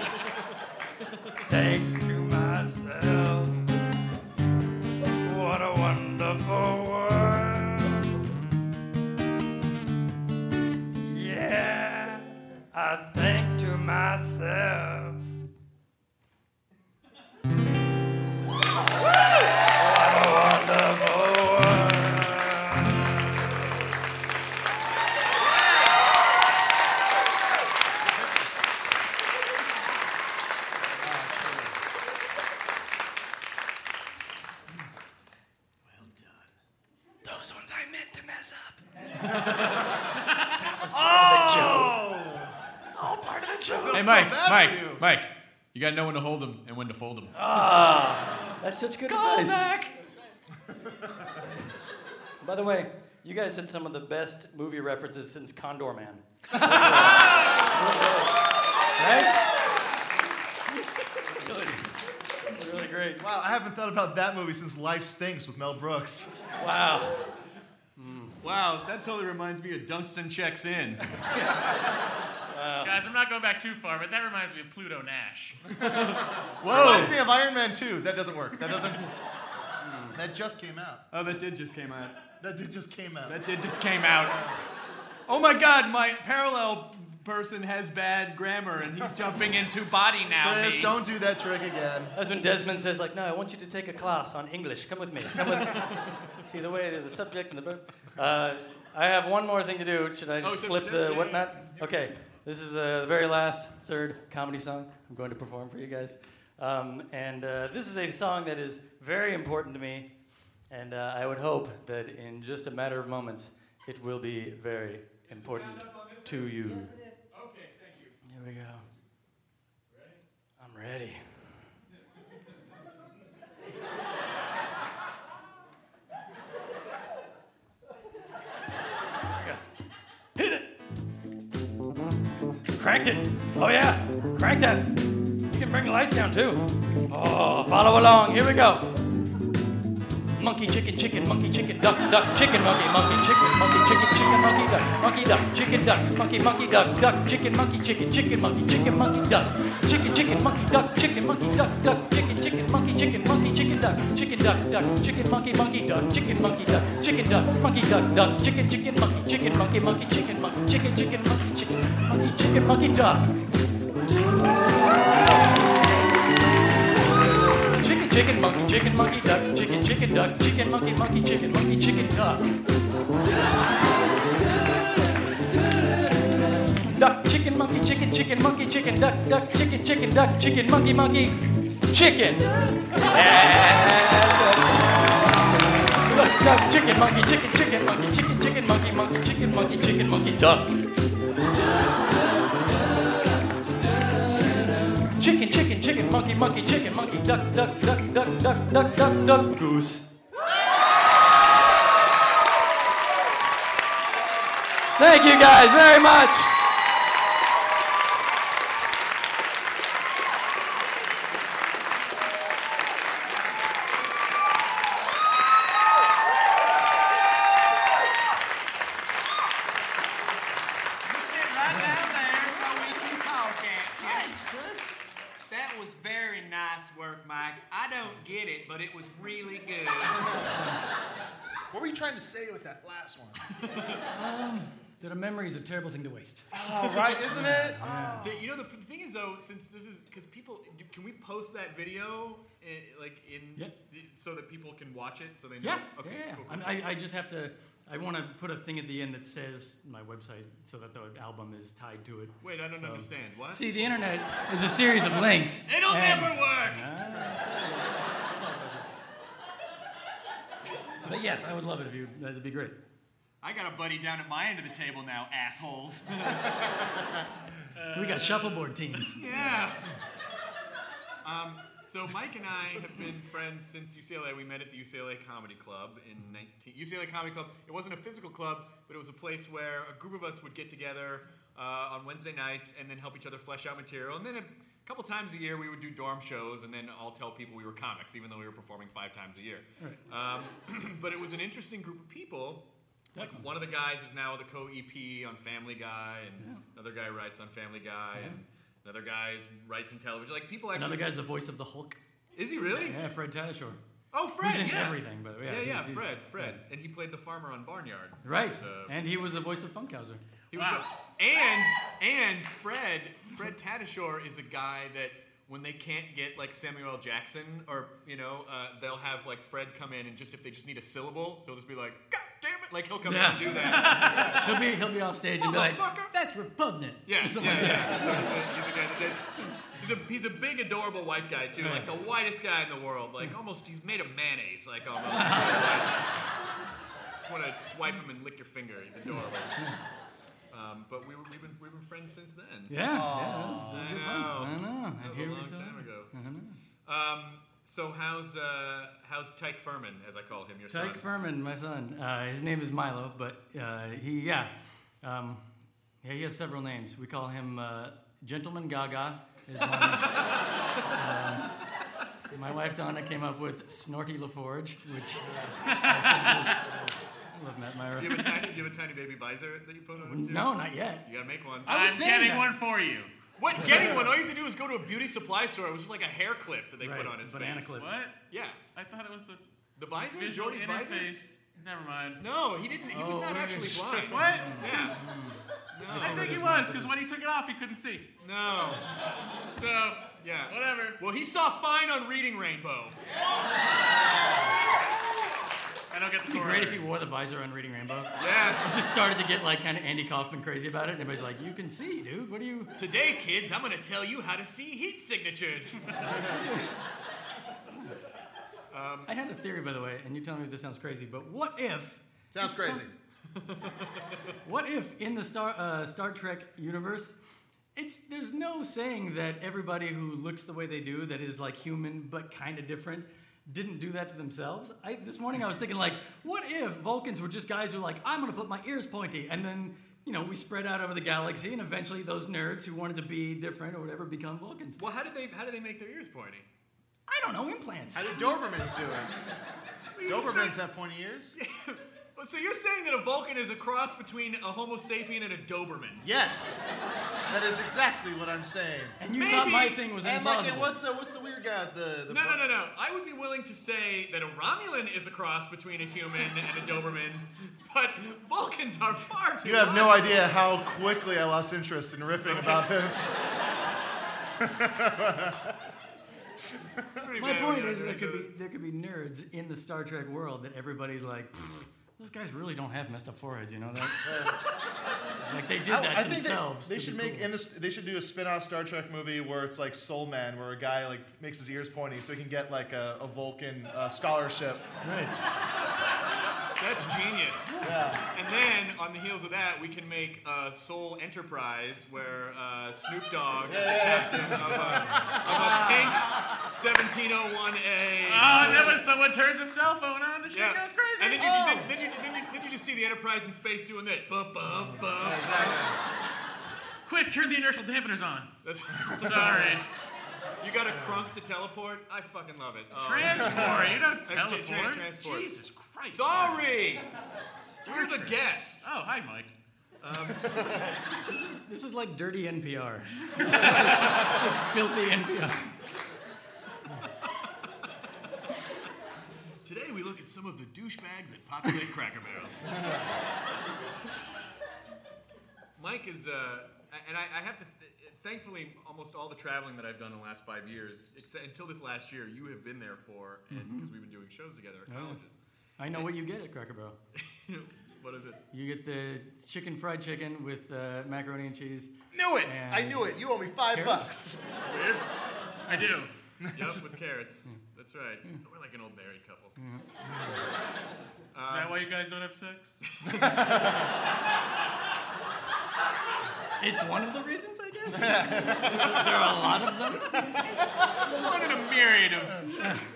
think myself. Mike, bad Mike, for you. Mike. You gotta know when to hold them and when to fold them. Ah, that's such good Call advice. back. By the way, you guys had some of the best movie references since Condorman. Really, really great. Wow, I haven't thought about that movie since Life Stinks with Mel Brooks. Wow. Wow, that totally reminds me of Dunstan Checks In. Guys, I'm not going back too far, but that reminds me of Pluto Nash. Whoa! Reminds me of Iron Man 2. That doesn't work. That doesn't. that just came out. Oh, that did just came out. That did just came out. That did just came out. Oh my God, my parallel person has bad grammar and he's jumping into body now. Chris, me. don't do that trick again. That's when Desmond says, like, no, I want you to take a class on English. Come with me. Come with me. See the way, the subject and the verb. Uh, I have one more thing to do. Should I Oh, just so- flip the whatnot? Okay. This is uh, the very last, third comedy song I'm going to perform for you guys. Um, and uh, this is a song that is very important to me. And uh, I would hope that in just a matter of moments, it will be very important to you. Okay, thank you. Here we go. I'm ready. Cranked it. Oh yeah. Crank that. You can bring the lights down too. Oh, follow along. Here we go. Monkey, chicken, chicken, monkey, chicken, duck, duck, chicken, monkey, monkey, chicken, monkey, chicken, chicken, monkey, duck, monkey, duck, chicken, duck, monkey, monkey, duck, duck, chicken, monkey, chicken, chicken, monkey, chicken, monkey, duck, chicken, chicken, monkey, duck, chicken, monkey, duck, duck, chicken, chicken, monkey, chicken, monkey, chicken, duck, chicken, duck, duck, chicken, monkey, monkey, duck, chicken, monkey, duck, chicken, duck, monkey, duck, duck, chicken, chicken, monkey, chicken, monkey, monkey, chicken, monkey, chicken, chicken, monkey, chicken, chicken, monkey, duck. Chicken, chicken, monkey, chicken, monkey, duck, chicken, chicken, duck, chicken, monkey, monkey, chicken, monkey, chicken, duck. Duck, chicken, monkey, chicken, chicken, monkey, chicken, duck, duck, chicken, chicken, duck, chicken, monkey, monkey, chicken. Duck, duck, chicken, monkey, chicken, chicken, monkey, chicken, chicken, monkey, monkey, chicken, monkey, chicken, monkey, duck. Monkey, monkey, chicken, monkey, duck, duck, duck, duck, duck, duck, duck, duck, goose. Thank you guys very much. Sit right down there so we can talk at you. That was very nice work, Mike. I don't get it, but it was really good. What were you trying to say with that last one? Um, that a memory is a terrible thing to waste. Oh, right, isn't it? Oh. The- you know, the, the thing is, though, since this is because people, do, can we post that video, in, like in, Yeah. so that people can watch it, so they know? Yeah, Okay. yeah, yeah. Cool, I'm- cool. I, I just have to. I want to put a thing at the end that says my website, so that the album is tied to it. Wait, I don't So- understand. What? See, the internet is a series of links. It'll and- never work. Ah. But yes, I would love it if you. That'd be great. I got a buddy down at my end of the table now, assholes. we got shuffleboard teams. yeah. Um, so Mike and I have been friends since UCLA. We met at the UCLA Comedy Club in 19. UCLA Comedy Club. It wasn't a physical club, but it was a place where a group of us would get together uh, on Wednesday nights and then help each other flesh out material. And then a couple times a year we would do dorm shows and then all tell people we were comics, even though we were performing five times a year. Um, but it was an interesting group of people. Like Definitely. one of the guys is now the co-EP on Family Guy, and another guy writes on Family Guy, and another guy writes in television. Like people actually. Another guy's the voice of the Hulk. Is he really? Yeah, Fred Tatasciore. Oh, Fred. Who's in yeah. everything, by the way. Yeah, yeah, he's- he's- Fred, Fred, and he played the farmer on Barnyard. Right, and he was the voice of Funkhauser. He was the- and and Fred Fred Tatasciore is a guy that when they can't get like Samuel L. Jackson or you know uh, they'll have like Fred come in and just if they just need a syllable he'll just be like God damn it like he'll come in and do that. He'll be he'll be off stage and be like, "That's repugnant." Yeah, yeah, yeah. like a, he's a guy that he's a he's a big adorable white guy too, like the whitest guy in the world, like almost he's made of mayonnaise, like almost. Just want to swipe him and lick your finger. He's adorable. Um, but we were, we've been we've been friends since then. Yeah, yeah, that was, that was I good know. fun. I know. That And was a long time ago. I know. Um, so how's uh, how's Tyke Phirman, as I call him, your Tyke son? Phirman, my son. Uh, his name is Milo, but uh, he, yeah, um, yeah, he has several names. We call him uh, Gentleman Gaga. Is one. um, my wife Donna came up with Snorty LaForge, which uh, I love Matt Mira. do you have a tiny do you have a tiny baby visor that you put on it too? No, not yet. You gotta make one. I was I'm saying getting that. one for you. What getting one? All you have to do is go to a beauty supply store. It was just like a hair clip that they Right, put on his banana face. clip. What? Yeah, I thought it was the the visor, visual Geordi's visor. Never mind. No, he didn't. He was Oh, not we're actually gonna- blind. What? Mm. Yeah. I No. think he was, because when he took it off, he couldn't see. No. So, Yeah. whatever. Well, he saw fine on Reading Rainbow. I don't get the It'd be core great if he wore the visor on Reading Rainbow. Yes. Just started to get like kind of Andy Kaufman crazy about it, and everybody's like, "You can see, dude. What are you?" Today, kids, I'm gonna tell you how to see heat signatures. I had a theory, by the way, and you tell me if this sounds crazy, but what if? Sounds crazy. What if in the Star uh, Star Trek universe, it's there's no saying that everybody who looks the way they do, that is like human but kind of different, didn't do that to themselves. I, this morning I was thinking like, what if Vulcans were just guys who are like, I'm gonna put my ears pointy, and then you know we spread out over the galaxy, and eventually those nerds who wanted to be different or whatever become Vulcans. well, how did they how did they make their ears pointy? I don't know implants. How did Dobermans do it? Dobermans have pointy ears? Well, So you're saying that a Vulcan is a cross between a Homo sapien and a Doberman? Yes. That is exactly what I'm saying. And you thought my thing was And like, implausible. what's the what's the weird guy? The, the No, no, no, no. I would be willing to say that a Romulan is a cross between a human and a Doberman, but Vulcans are far too. You have no idea how quickly I lost interest in riffing about this. My point is you there could be there could be nerds in the Star Trek world that everybody's like, "Pfft, those guys really don't have messed up foreheads, you know that? like they did I, that I think themselves. they, they should make cool. in this. They should do a spin-off Star Trek movie where it's like Soul Man, where a guy like makes his ears pointy so he can get like a, a Vulcan uh, scholarship. right. That's genius. Yeah. And then on the heels of that, we can make a Soul Enterprise where uh, Snoop Dogg is the captain of a, of a pink 1701A. Oh, and then when someone turns their cell phone on, the shit Yeah. goes crazy. And then you, then, then, you, then, you, then you just see the Enterprise in space doing that. Bum, bum, bum. Quick, turn the inertial dampeners on. That's- Sorry. You got a crunk to teleport? I fucking love it. Oh. Transport. You don't tra- tra- teleport. transport. Jesus Christ. Sorry! You're the Trek. guest. Oh, hi, Mike. Um, this is like dirty NPR. like filthy NPR. Today we look at some of the douchebags that populate Cracker Barrels. Mike is, uh, and I, I have to, th- thankfully, almost all the traveling that I've done in the last five years, except until this last year, you have been there for, and because we've been doing shows together at Oh, colleges. I know what you get at Cracker Barrel. what is it? You get the chicken fried chicken with uh, macaroni and cheese. Knew it. I knew it. You owe me five carrots? bucks. I do. Yep, with carrots. That's right. We're like an old married couple. Mm-hmm. Is that why you guys don't have sex? It's one of the reasons, I guess. there are a lot of them. One in a myriad of.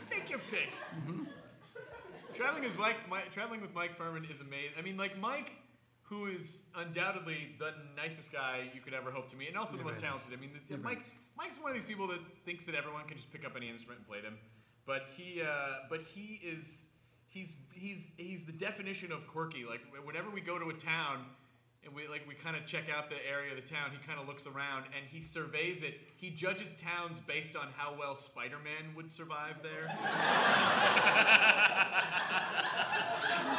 Take your pick. Mm-hmm. Traveling is Mike, Mike. Traveling with Mike Phirman is amazing. I mean, like Mike, who is undoubtedly the nicest guy you could ever hope to meet, and also the most talented. I mean, this, Mike. Mike's one of these people that thinks that everyone can just pick up any instrument and play them, but he, uh, but he is. He's he's he's the definition of quirky. Like whenever we go to a town, and we like we kind of check out the area of the town. He kind of looks around and he surveys it. He judges towns based on how well Spider-Man would survive there.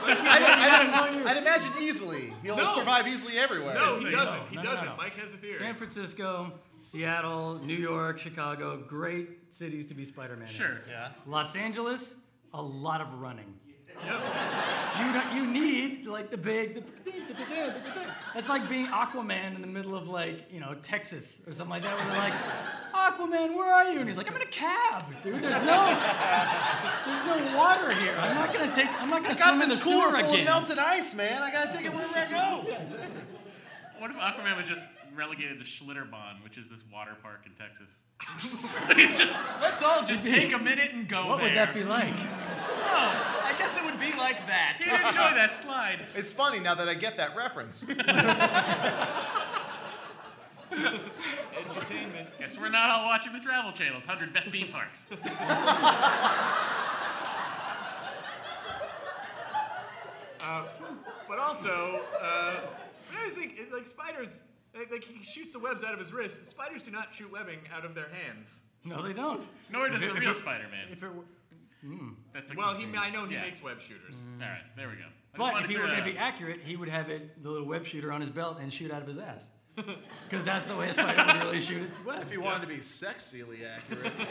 I'd, I'd, I'd imagine easily. He'll No. survive easily everywhere. No, he doesn't. He no, no, doesn't. no. Mike has a theory. San Francisco, Seattle, New York, Chicago, great cities to be Spider-Man. in. Sure. Yeah. Los Angeles, a lot of running. You don't- you need like the big. The, that's like being Aquaman in the middle of like you know Texas or something like that. Where they're like, Aquaman, where are you? And he's like, I'm in a cab, dude. There's no, there's no water here. I'm not gonna take. I'm not gonna I got swim in the this cooler sewer full of again. melted ice, man. I gotta take it wherever I go. what if Aquaman was just relegated to Schlitterbahn, which is this water park in Texas? He's just Let's all just take a minute and go What there. would that be like? Oh, I guess it would be like that. he'd enjoy that slide. It's funny now that I get that reference. Entertainment. Guess we're not all watching the Travel Channel's 100 Best Theme Parks. But also, uh, I always think like spiders. Like, like he shoots the webs out of his wrist. Spiders do not shoot webbing out of their hands. No, they don't. Nor does If the it- real Spider-Man. If it were, hmm. That's a Well, he I know he Yeah. makes web shooters. Mm. All right, there we go. I but if he were going to be uh, accurate, he would have it the little web shooter on his belt and shoot out of his ass. Because that's the way a spider would really shoot its web. If he wanted to be sexily accurate.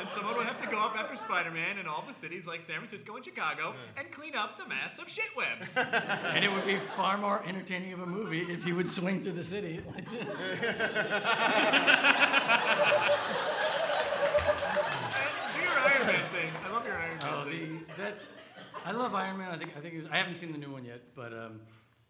And someone would have to go up after Spider-Man in all the cities like San Francisco and Chicago and clean up the mess of shit webs. And it would be far more entertaining of a movie if he would swing through the city like this. Do your Iron Man thing. I love your Iron Man Oh, thing. the that's. I love Iron Man. I think I think it was, I haven't seen the new one yet, but um,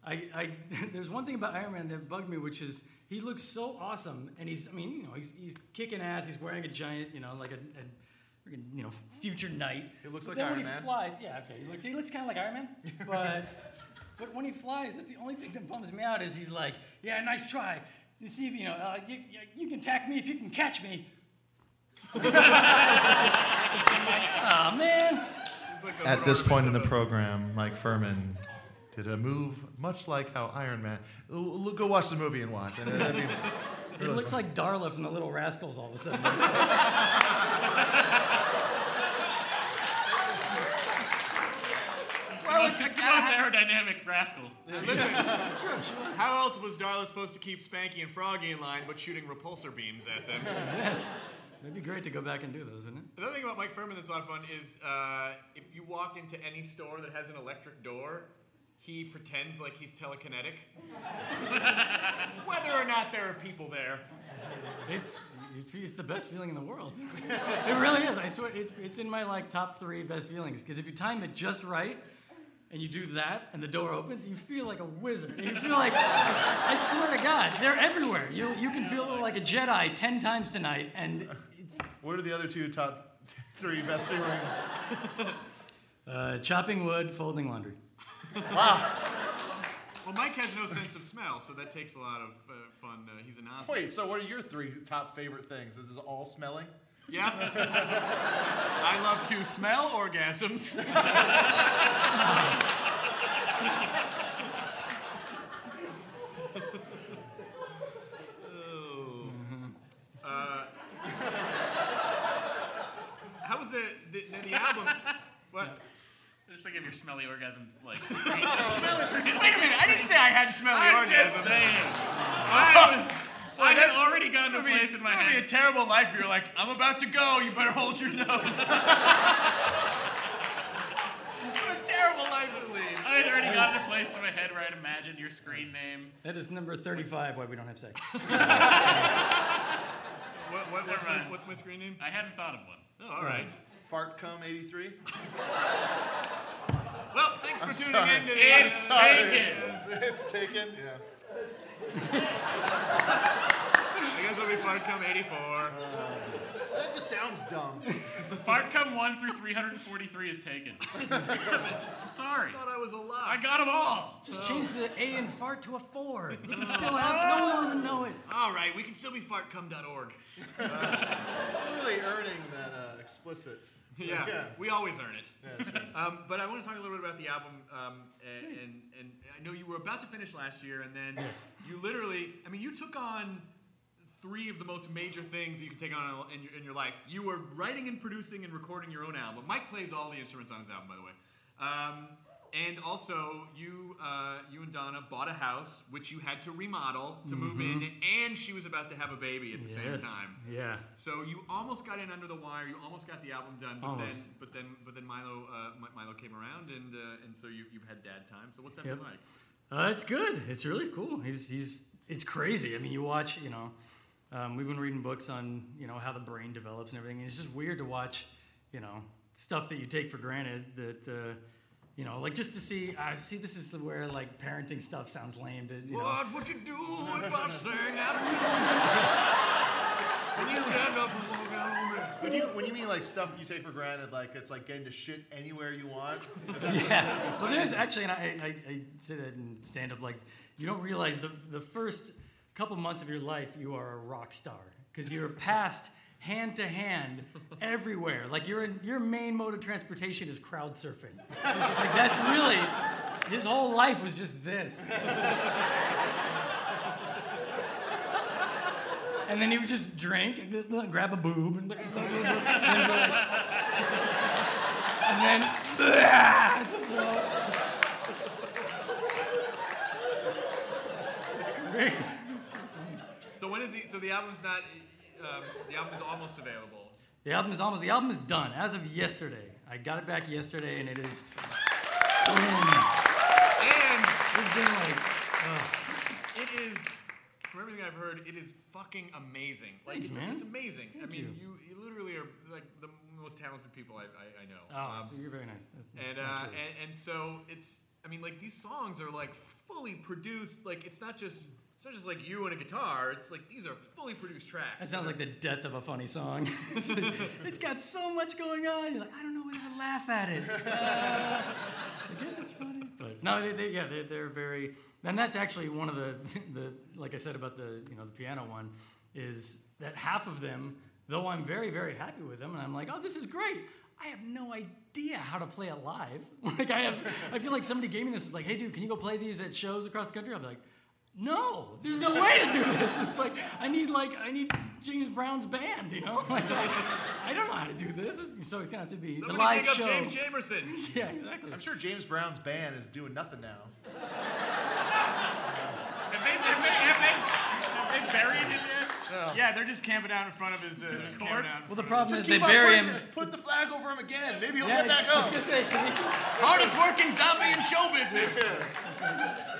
I, I there's one thing about Iron Man that bugged me, which is he looks so awesome, and he's I mean you know he's he's kicking ass. He's wearing a giant you know like a, a you know future knight. He looks But like then Iron when he Man. flies, yeah, okay, he looks he looks kind of like Iron Man, but but when he flies, that's the only thing that bums me out is he's like, yeah, nice try. You see if you know uh, you, you, you can tack me if you can catch me. oh man. Like At this point in the bit of a- program, Mike Phirman did a move much like how Iron Man. L- l- Go watch the movie and watch. And, I mean, It looks like Darla from the Little Rascals all of a sudden. Well, It's the most aerodynamic rascal. How else was Darla supposed to keep Spanky and Froggy in line but shooting repulsor beams at them? yes. It'd be great to go back and do those, wouldn't it? Another thing about Mike Phirman that's a lot of fun is uh, if you walk into any store that has an electric door, he pretends like he's telekinetic. Whether or not there are people there. It's it's the best feeling in the world. it really is. I swear, it's it's in my like top three best feelings because if you time it just right. And you do that, and the door opens, you feel like a wizard. You feel like, I swear to God, they're everywhere. You, you can feel like a Jedi 10 times tonight, and what are the other two top three best feelings? uh, chopping wood, folding laundry. Wow. Well, Mike has no sense of smell, so that takes a lot of uh, fun. Uh, he's an Oz. Wait, so what are your three top favorite things? Is this all smelling? Yeah. I love to smell orgasms. Oh. Uh, how was the, the, the album? What? I just think of your smelly orgasms like. Wait a minute, I didn't say I had smelly I'm just orgasms. saying. I was. I had already gone to a That'd be- place in my that'd be a terrible life. You're like, I'm about to go. You better hold your nose. what a terrible life to lead. I had already gotten to a place in my head where I'd imagined your screen name. That is number 35, why we don't have sex. What, what, what's, my, what's my screen name? I hadn't thought of one. Oh, all right. Fartcom 83? Well, thanks for I'm tuning sorry. in to the It's Sorry. taken. It's taken? Yeah. I guess it'll be Fartcom 84. That just sounds dumb. Fartcom 1 through 343 is taken. I'm sorry. I thought I was alive. I got them all. Just change the A and fart to a 4. You can still have, no one will know it. All right, we can still be fartcom.org. really earning that uh, explicit. Yeah, Yeah. we always earn it. Yeah. Um, but I want to talk a little bit about the album. Um, and, and, and I know you were about to finish last year, and then you literally, I mean, you took on three of the most major things that you can take on in your, in your life. You were writing and producing and recording your own album. Mike plays all the instruments on his album, by the way. Um, and also, you uh, you and Donna bought a house, which you had to remodel to move in, and she was about to have a baby at the same time. Yeah. So you almost got in under the wire. You almost got the album done, but then, but then, but then Milo, uh, Milo came around, and uh, and so you you've had dad time. So what's that Yep. been like? Uh, it's good. It's really cool. He's, he's, it's crazy. I mean, you watch, you know, um, we've been reading books on, you know, how the brain develops and everything. And it's just weird to watch, you know, stuff that you take for granted that, uh, You know, like just to see, uh, see, this is the where like parenting stuff sounds lame. To, you know. What would you do if I sang out of tune? When you stand up and walk out on me. When you when you mean like stuff you take for granted, like it's like getting to shit anywhere you want. yeah. Well, there's actually, and I, I, I say that in stand up, like, you don't realize the, the first couple months of your life, you are a rock star because you're passed hand to hand everywhere. Like, your your main mode of transportation is crowd surfing. like, that's really, his whole life was just this. And then he would just drink and grab a boob and, and then it's great. So when is he? So the album's not. Um, the album is almost available. The album is almost the album is done as of yesterday. I got it back yesterday and it is And it's been like it is, from everything I've heard, it is fucking amazing. Like Thanks, it's, man. it's amazing. I mean, you. you. you literally are like the most talented people I, I, I know. oh, Um, so you're very nice. That's and, uh, and and so it's I mean like these songs are like fully produced like it's not just it's not just like you and a guitar it's like these are fully produced tracks. That sounds like the death of a funny song. it's got so much going on. You're like, I don't know whether to laugh at it. Uh, I guess it's funny, but no, they, they, yeah, they're, they're very. And that's actually one of the, the, like I said about the, you know, the piano one, is that half of them, though I'm very, very happy with them, and I'm like, oh, this is great. I have no idea how to play it live. like I have, I feel like somebody gave me this, like, hey, dude, can you go play these at shows across the country? I'm like, no, there's no way to do this. This is like I need like I need James Brown's band, you know? Like I, I don't know how to do this. So it's gonna have to be Somebody the live pick up show. James Jamerson. Yeah, exactly. I'm sure James Brown's band is doing nothing now. Have they, have they, have they, have they buried him yet? Yeah, they're just camping out in front of his, uh, his corpse? Well, the problem Just is they keep on bury putting him. the- Put the flag over him again. Maybe he'll Yeah, get back up. gonna say, 'cause he- Hardest working zombie in show business.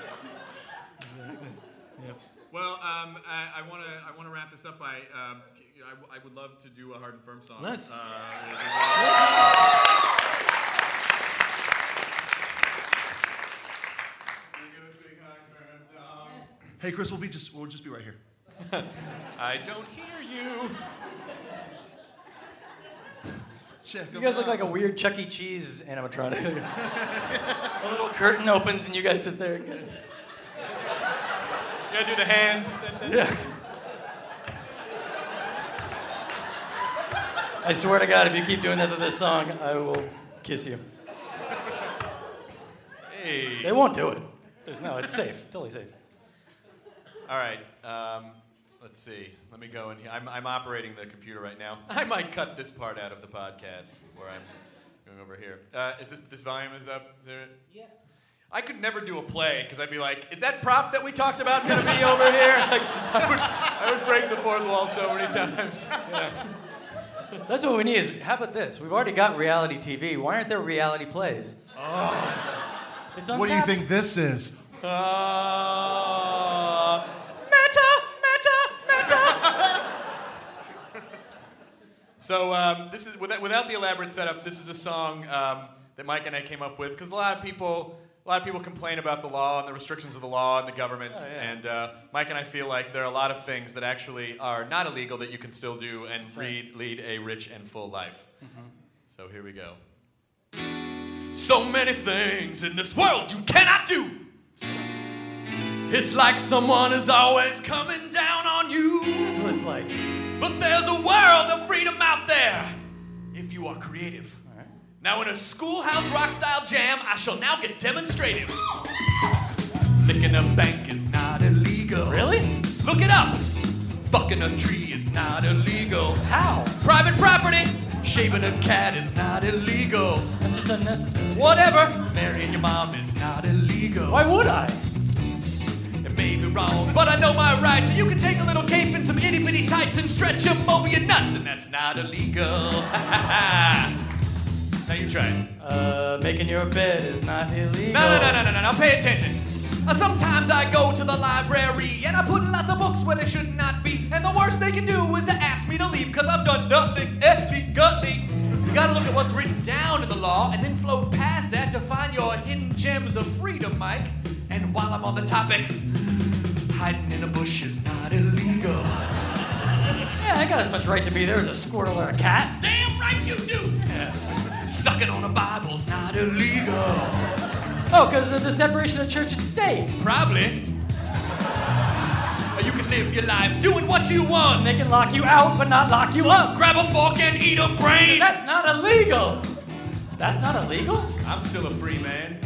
Yep. Well, um, I, I want to I want to wrap this up by um, I, I would love to do a Hard 'n Phirm song. Let's. Uh, Hey, Chris, we'll be just we'll just be right here. I don't hear you. Check You 'em guys look out. like a weird Chuck E. Cheese animatronic. a little curtain opens and you guys sit there. And You gotta do the hands. yeah. I swear to God, if you keep doing that to this song, I will kiss you. Hey. They won't do it. There's, no, it's safe. Totally safe. All right. Um, let's see. Let me go in here. I'm, I'm operating the computer right now. I might cut this part out of the podcast where I'm going over here. Uh, is this this volume is up? Is there, yeah. I could never do a play because I'd be like, "Is that prop that we talked about going to be over here?" Like, I would, I would break the fourth wall so many times. That's what we need. Is how about this? We've already got reality TV. Why aren't there reality plays? Oh. It's What do you think this is? Uh, meta, meta, meta. so um, this is without, without the elaborate setup. This is a song um, that Mike and I came up with because a lot of people. A lot of people complain about the law and the restrictions of the law and the government, Oh, yeah. and uh, Mike and I feel like there are a lot of things that actually are not illegal that you can still do and lead, lead a rich and full life. Mm-hmm. So here we go. So many things in this world you cannot do. It's like someone is always coming down on you. That's what it's like. But there's a world of freedom out there if you are creative. Now, in a schoolhouse rock style jam, I shall now get demonstrative. Licking a bank is not illegal. Really? Look it up. Fucking a tree is not illegal. How? Private property. Shaving a cat is not illegal. That's just unnecessary. Whatever. Marrying your mom is not illegal. Why would I? It may be wrong, but I know my rights. And you can take a little cape and some itty bitty tights and stretch them over your nuts, and that's not illegal. now you try it. Uh, making your bed is not illegal. No, no, no, no, no, no, no. Pay attention. Uh, sometimes I go to the library and I put lots of books where they should not be. And the worst they can do is to ask me to leave because I've done nothing illegally. You gotta look at what's written down in the law and then float past that to find your hidden gems of freedom, Mike. And while I'm on the topic, hiding in a bush is not illegal. Yeah, I got as much right to be there as a squirrel or a cat. Damn right you do! Yeah. Sucking on a Bible's not illegal. Oh, because of the separation of church and state. Probably. You can live your life doing what you want. They can lock you out, but not lock you up. Grab a fork and eat a brain. That's not illegal. That's not illegal? I'm still a free man.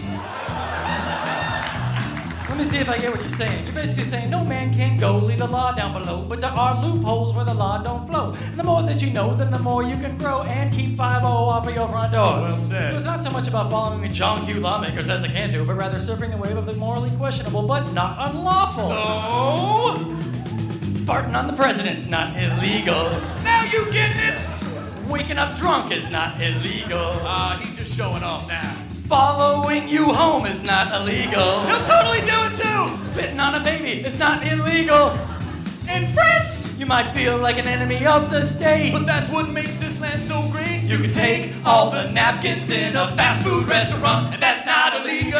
Let me see if I get what you're saying. You're basically saying no man can go, leave the law down below, but there are loopholes where the law don't flow. And the more that you know, then the more you can grow and keep 5 off of your front door. Well said. So it's not so much about following John Q lawmaker says I can do, but rather surfing the wave of the morally questionable but not unlawful. Oh, Farting on the president's not illegal. now you getting it? Waking up drunk is not illegal. Ah, he's just showing off now. Following you home is not illegal. He'll totally do it too. Spitting on a baby is not illegal. In France, You might feel like an enemy of the state. but that's what makes this land so great. You can take all the napkins in a fast food restaurant, and that's not illegal.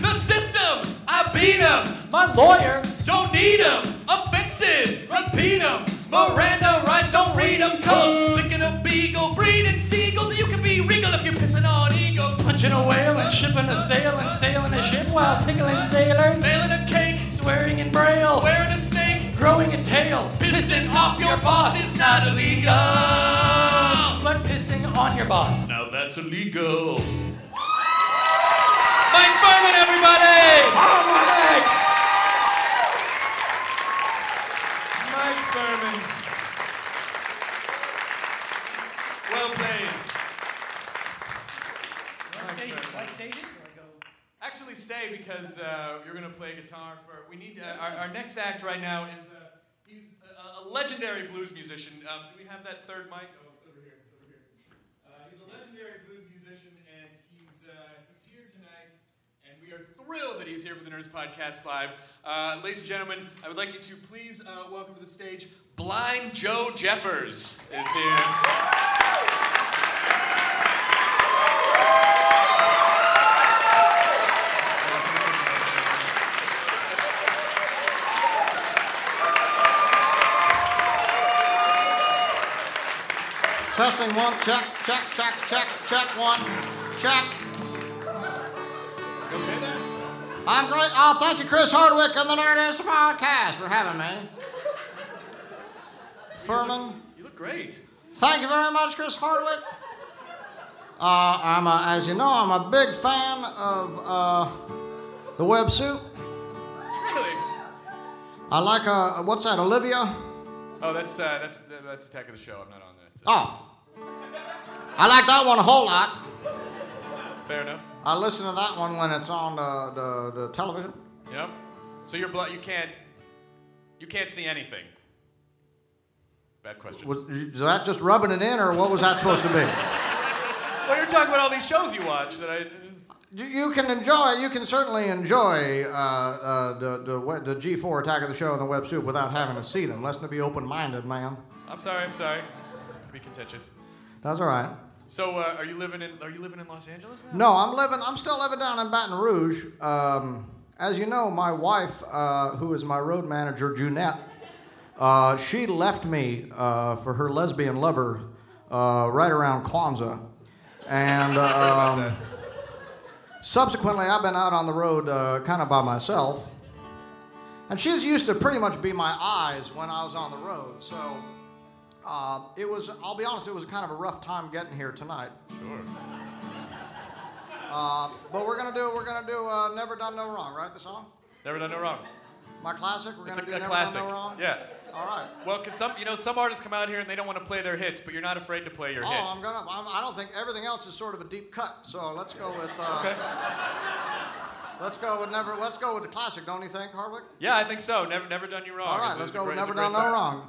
The system, I beat him. My lawyer, Don't need him. Offenses, repeat him. Miranda rights, don't read them. Cause licking a beagle, breeding seagulls. You can be regal if you're pissing on punching a whale and shipping a sail and sailing a ship while tickling sailors, Sailing a cake, swearing in braille, wearing a snake. growing a tail, Pissing off your boss is not illegal. but pissing on your boss. Now that's illegal. Mike Phirman, everybody! Mike Phirman. Well played. Actually, stay because uh, you're going to play guitar for. We need uh, our, our next act right now is uh, he's a, a legendary blues musician. Um, do we have that third mic? Oh, it's over here. It's over here. Uh, he's a legendary blues musician, and he's uh, he's here tonight, and we are thrilled that he's here for the Nerdist Podcast Live. Uh, ladies and gentlemen, I would like you to please welcome to the stage Blind Joe Jeffers is here. Testing one, check, check, check, check, check one, check. Okay there? I'm great. Oh, thank you, Chris Hardwick and the Nerdist Podcast for having me. Phirman, You look great. thank you very much, Chris Hardwick. Uh, I'm a, as you know, I'm a big fan of uh, the web soup. Really? I like uh, what's that, Olivia? Oh, that's uh, that's that's Attack of the Show. I'm not on that. Oh, I like that one a whole lot. Fair enough. I listen to that one when it's on the, the, the television. Yep. So you're blind. You can't. You can't see anything. Bad question. Was, is that just rubbing it in, or what was that supposed to be? Well, you're talking about all these shows you watch that I. You- can enjoy, you can certainly enjoy uh, uh, the, the, the G4 Attack of the Show and the Web Soup without having to see them. Let's be open minded, man. I'm sorry. I'm sorry. Be contentious. That's all right. So, uh, are you living in? Are you living in Los Angeles now? No, I'm living, I'm still living down in Baton Rouge. Um, as you know, my wife, uh, who is my road manager, Junette, uh, she left me uh, for her lesbian lover uh, right around Kwanzaa. And um, subsequently, I've been out on the road uh, kind of by myself. And she's used to pretty much be my eyes when I was on the road. So uh, it was, I'll be honest, it was kind of a rough time getting here tonight. Sure. Uh, but we're gonna do we're gonna do uh, "Never Done No Wrong," right? The song, Never done no wrong. my classic. We're gonna a, do a "Never classic. Done No Wrong." Yeah. All right. Well, can some you know some artists come out here and they don't want to play their hits, but you're not afraid to play your hits. Oh, hit. I'm gonna. I'm, I don't think everything else is sort of a deep cut. So let's go with. Uh, Okay. Let's go with never. Let's go with the classic. Don't you think, Hardwick? Yeah, I think so. Never, never done you wrong. All right. Let's go great- it's "Never Done No song. Wrong."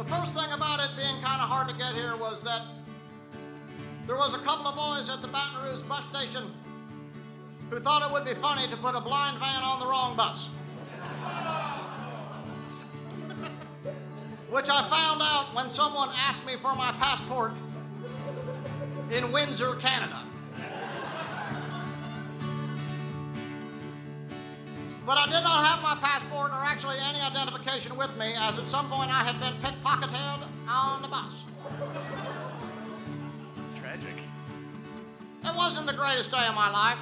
The first thing about it being kind of hard to get here was that there was a couple of boys at the Baton Rouge bus station who thought it would be funny to put a blind man on the wrong bus. Which I found out when someone asked me for my passport in Windsor, Canada. But I did not have my passport or actually any identification with me, as at some point I had been pickpocketed on the bus. It's tragic. It wasn't the greatest day of my life.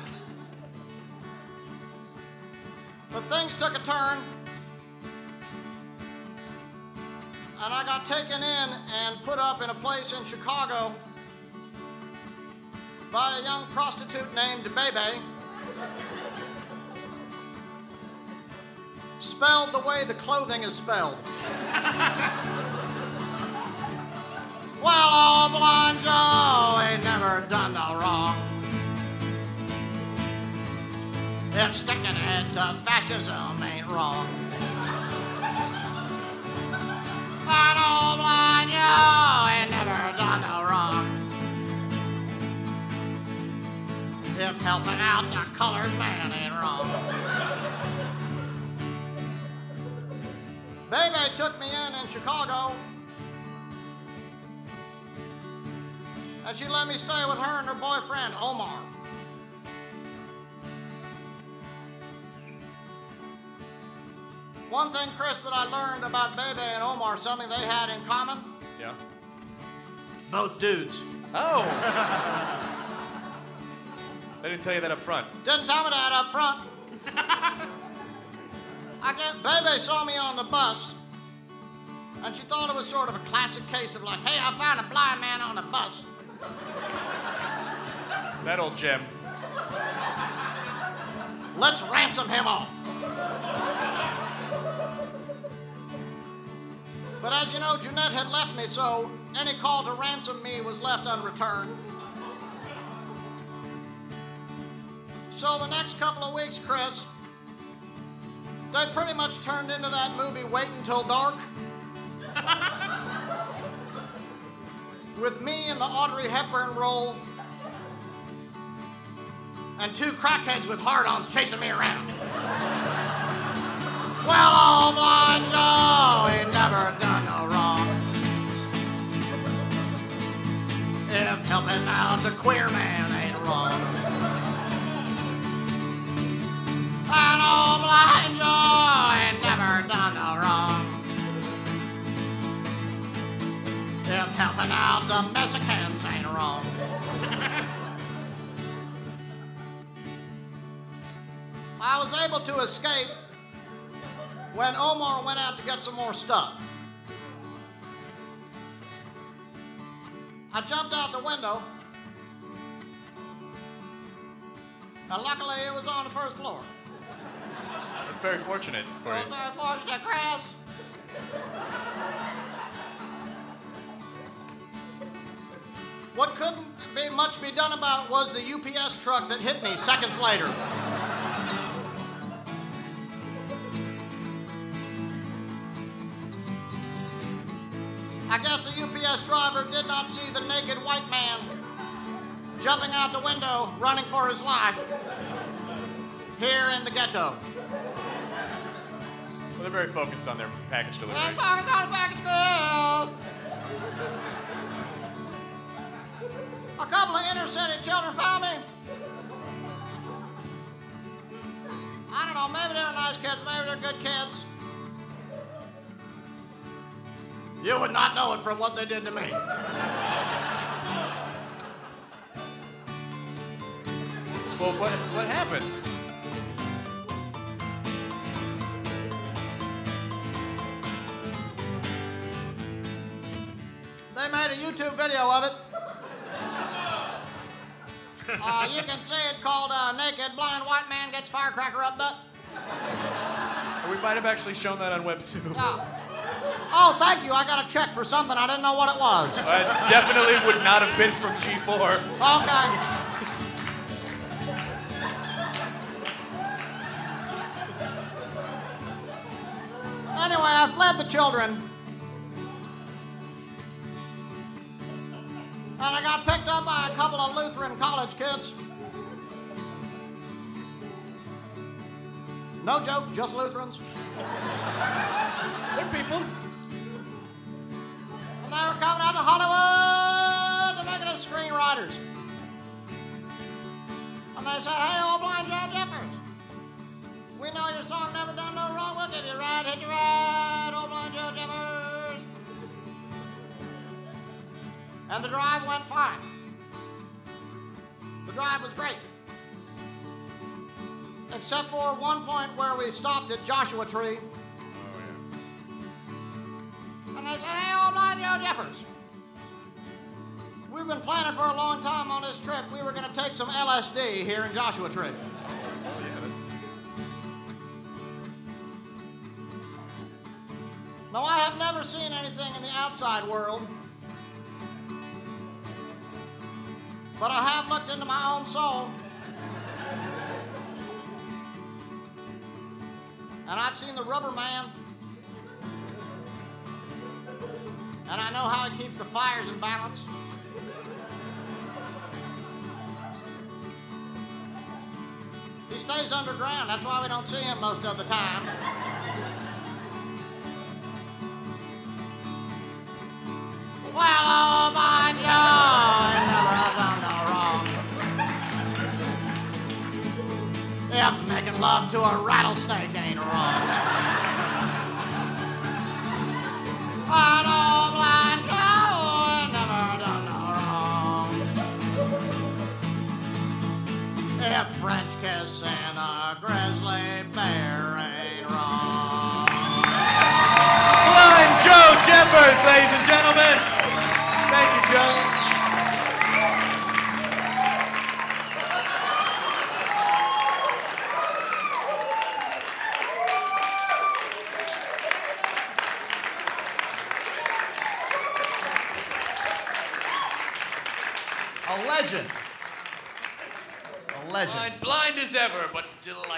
But things took a turn. And I got taken in and put up in a place in Chicago by a young prostitute named Bebe. Spelled the way the clothing is spelled. well, old blonde Joe ain't never done no wrong. If sticking it to fascism ain't wrong. But old blind Joe ain't never done no wrong. If helping out the colored man ain't wrong. Bebe took me in in Chicago. And she let me stay with her and her boyfriend, Omar. One thing, Chris, that I learned about Bebe and Omar, something they had in common Yeah. both dudes. Oh. they didn't tell you that up front. Didn't tell me that up front. I guess Bebe saw me on the bus, and she thought it was sort of a classic case of like, hey, I found a blind man on the bus. That old gem. Let's ransom him off. But as you know, Jeanette had left me, so any call to ransom me was left unreturned. So the next couple of weeks, Chris, they pretty much turned into that movie Wait Until Dark. With me in the Audrey Hepburn role and two crackheads with hard-ons chasing me around. Well, old blind Joe ain't never done no wrong. If helping out the queer man ain't wrong. Oh, and old blind Joe ain't never done no wrong. If helping out the Mexicans ain't wrong. I was able to escape when Omar went out to get some more stuff. I jumped out the window, and luckily it was on the first floor. That's very fortunate for you. very fortunate, Chris. What couldn't be much be done about was the UPS truck that hit me seconds later. I guess the UPS driver did not see the naked white man jumping out the window, running for his life here in the ghetto. Well, they're very focused on their package delivery. I'm going back to school. A couple of inner city children found me. I don't know, maybe they're nice kids, maybe they're good kids. You would not know it from what they did to me. Well, what, what happened? They made a YouTube video of it. Uh, you can see it called uh, Naked Blind White Man Gets Firecracker Up Butt. We might have actually shown that on WebSoup. Yeah. Oh, thank you. I got a check for something. I didn't know what it was. Uh, definitely would not have been from G4. Okay. Anyway, I fled the children. And I got picked up by a couple of Lutheran college kids. No joke, just Lutherans. Good people. And they were coming out to Hollywood to make it as screenwriters. And they said, hey, old blind Joe Jeffers, we know your song never done no wrong. We'll give you a ride, hit you right, old blind Joe Jeffers. And the drive went fine. The drive was great. Except for one point where we stopped at Joshua Tree. Oh, yeah. And they said, hey, old blind Joe Jeffers. We've been planning for a long time on this trip. We were going to take some LSD here in Joshua Tree. Oh, yeah, that's... Now, I have never seen anything in the outside world, but I have looked into my own soul. And I've seen the rubber man. And I know how he keeps the fires in balance. He stays underground. That's why we don't see him most of the time. Love to a rattlesnake ain't wrong. An old blind cowboy never done no wrong. If French kissing a grizzly bear ain't wrong. Blind Joe Jeffers, ladies and gentlemen. Thank you, Joe.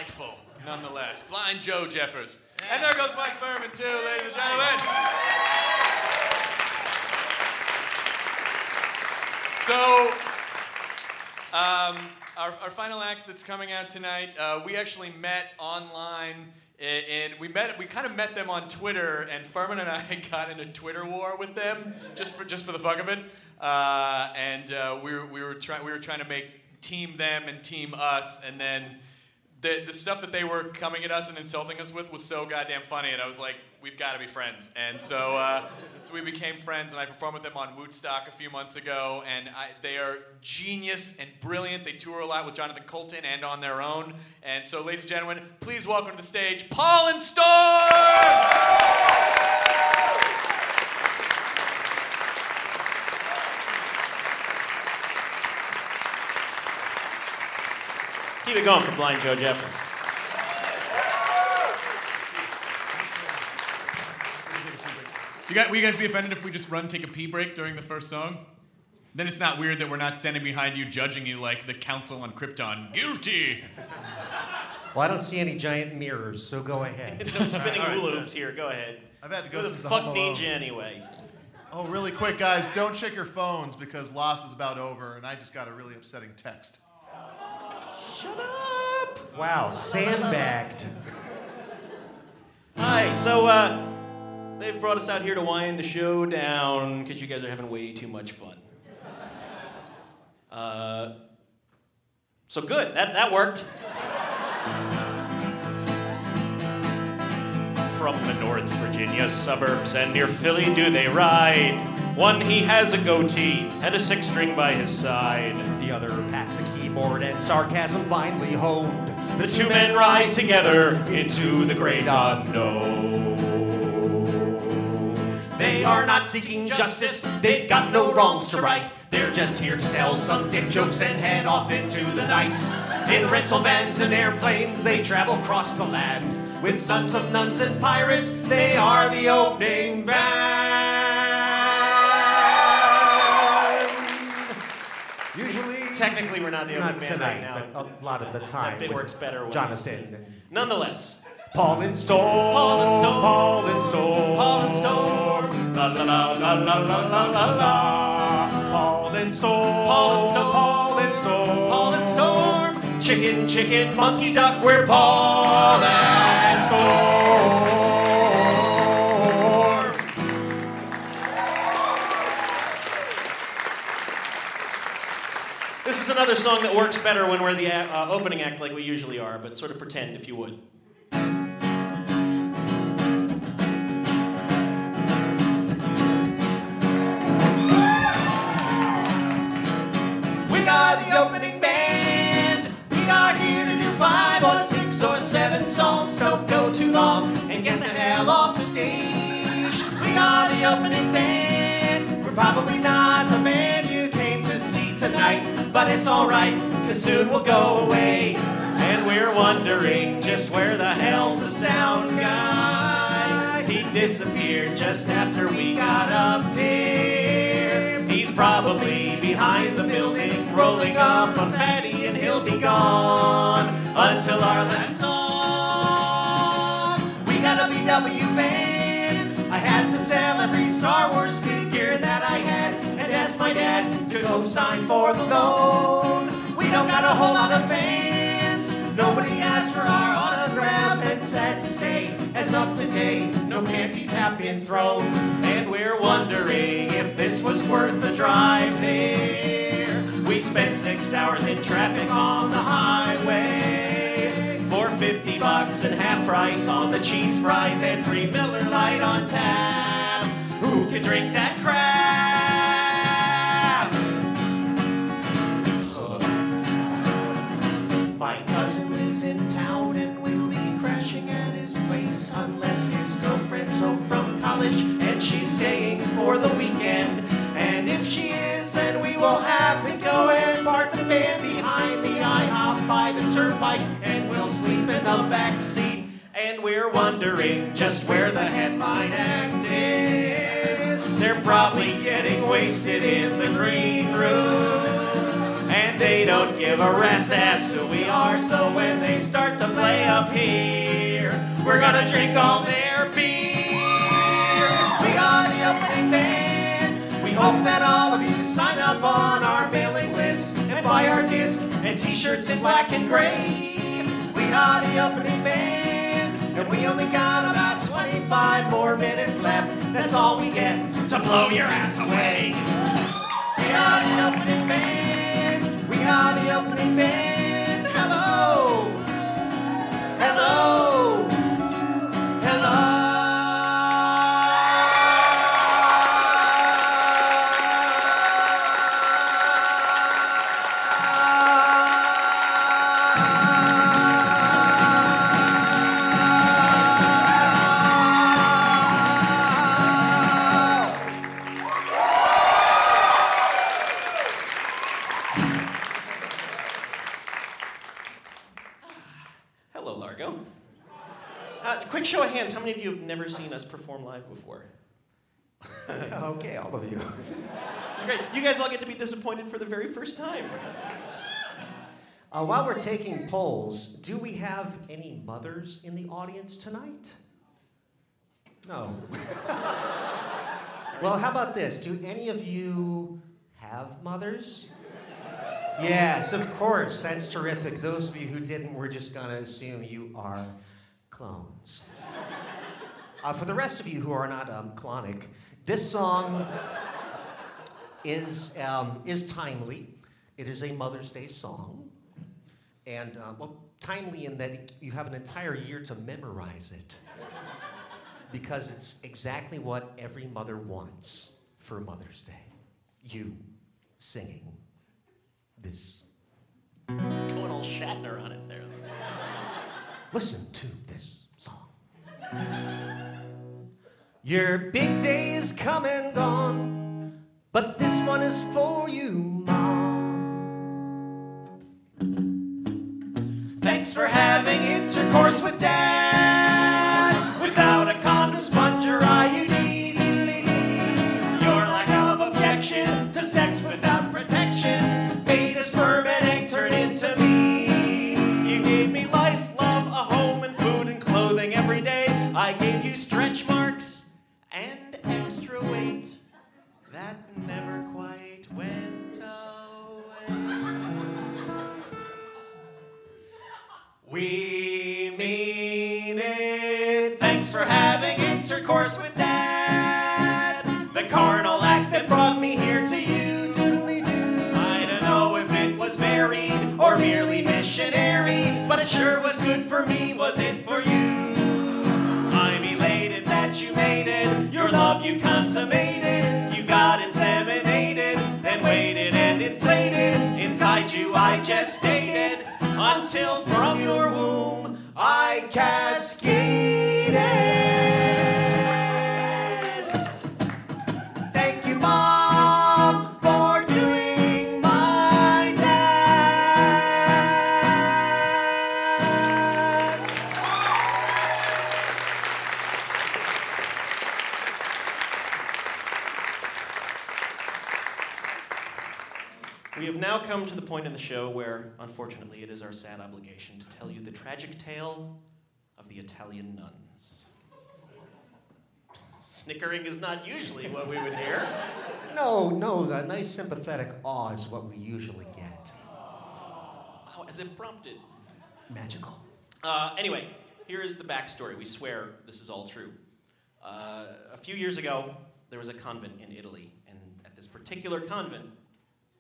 Delightful nonetheless. Blind Joe Jeffers. And there goes Mike Phirman, too, ladies and gentlemen. So, um, our, our final act that's coming out tonight, uh, we actually met online. And we met, we kind of met them on Twitter, and Phirman and I got in a Twitter war with them just for just for the fuck of it. Uh, and uh, we were we were trying we were trying to make team them and team us, and then the the stuff that they were coming at us and insulting us with was so goddamn funny, and I was like, we've got to be friends. And so uh, so we became friends, and I performed with them on Woodstock a few months ago, and I, they are genius and brilliant. They tour a lot with Jonathan Coulton and on their own. And so, ladies and gentlemen, please welcome to the stage Paul and Storm. Keep it going for Blind Joe Jeffers. You guys, will you guys be offended if we just run, take a pee break during the first song? Then it's not weird that we're not standing behind you judging you like the council on Krypton. Guilty! Well, I don't see any giant mirrors, so go ahead. No spinning hula hoops here. Go ahead. I've had to go Who the since the fuck Home needs you anyway? Oh, really quick, guys, don't check your phones because loss is about over, and I just got a really upsetting text. Shut up! Wow, sandbagged. Hi. So uh, they've brought us out here to wind the show down because you guys are having way too much fun. Uh, so good. That that worked. From the North Virginia suburbs and near Philly do they ride. One he has a goatee and a six string by his side. The other packs a keyboard and sarcasm finely honed. The two men ride together into the great unknown. They are not seeking justice, they've got no wrongs to right. They're just here to tell some dick jokes and head off into the night. In rental vans and airplanes, they travel across the land. With sons of nuns and pirates, they are the opening band. Technically, we're not the not opening band tonight, right now. but a lot of the time. Bit with works better when Jonathan. and- Nonetheless, Paul and Storm. Paul and Storm. Paul and Storm. Paul and Storm. La la la la la la la la la. Paul and Storm. Paul and Storm. Paul and Storm. Paul and Storm. Chicken, chicken, monkey, duck, we're Paul and another song that works better when we're the uh, opening act like we usually are, but sort of pretend if you would. We are the opening band. We are here to do five or six or seven songs. Don't go too long and get the hell off the stage. We are the opening band. We're probably not but it's alright, cause soon we'll go away. And we're wondering just where the hell's the sound guy? He disappeared just after we got up here. He's probably behind the building, rolling up a fatty, and he'll be gone until our last song. We got a BW band. I had to sell every Star Wars figure that I had and ask my dad to go sign for the loan. We don't got a whole lot of fans. Nobody asked for our autograph, and sad to say, as of today, no panties have been thrown. And we're wondering if this was worth the drive there. We spent six hours in traffic on the highway for 50 bucks and half price on the cheese fries and free Miller Lite on tap. Who can drink that crap? For the weekend. And if she is, then we will have to go and park the van behind the IHOP by the turnpike and we'll sleep in the back seat. And we're wondering just where the headline act is. They're probably getting wasted in the green room. And they don't give a rat's ass who we are, so when they start to play up here, we're gonna drink all their beer. Hope that all of you sign up on our mailing list and buy our disc and t-shirts in black and gray. We are the opening band, and we only got about 25 more minutes left. That's all we get to blow your ass away. We are the opening band. We are the opening band. Hello. Hello. Never seen us perform live before? okay, all of you. Great. You guys all get to be disappointed for the very first time. Uh, while we're taking polls, do we have any mothers in the audience tonight? No. well, how about this? Do any of you have mothers? Yes, of course. That's terrific. Those of you who didn't, we're just going to assume you are clones. Uh, for the rest of you who are not um, clonic, this song is, um, is timely. It is a Mother's Day song. And, uh, well, timely in that you have an entire year to memorize it. Because it's exactly what every mother wants for Mother's Day. You singing this. Going all Shatner on it there. Listen to this song. Your big day is come and gone, but this one is for you, Mom. Thanks for having intercourse with Dad. Good for me, was it for you? I'm elated that you made it, your love you consummated, you got inseminated, then waited and inflated. Inside you I gestated until from your womb I cascaded. Come to the point in the show where, unfortunately, it is our sad obligation to tell you the tragic tale of the Italian nuns. Snickering is not usually what we would hear. No, no, a nice sympathetic awe is what we usually get. Wow, as if prompted. Magical. Uh, anyway, here is the backstory. We swear this is all true. Uh, a few years ago, there was a convent in Italy, and at this particular convent,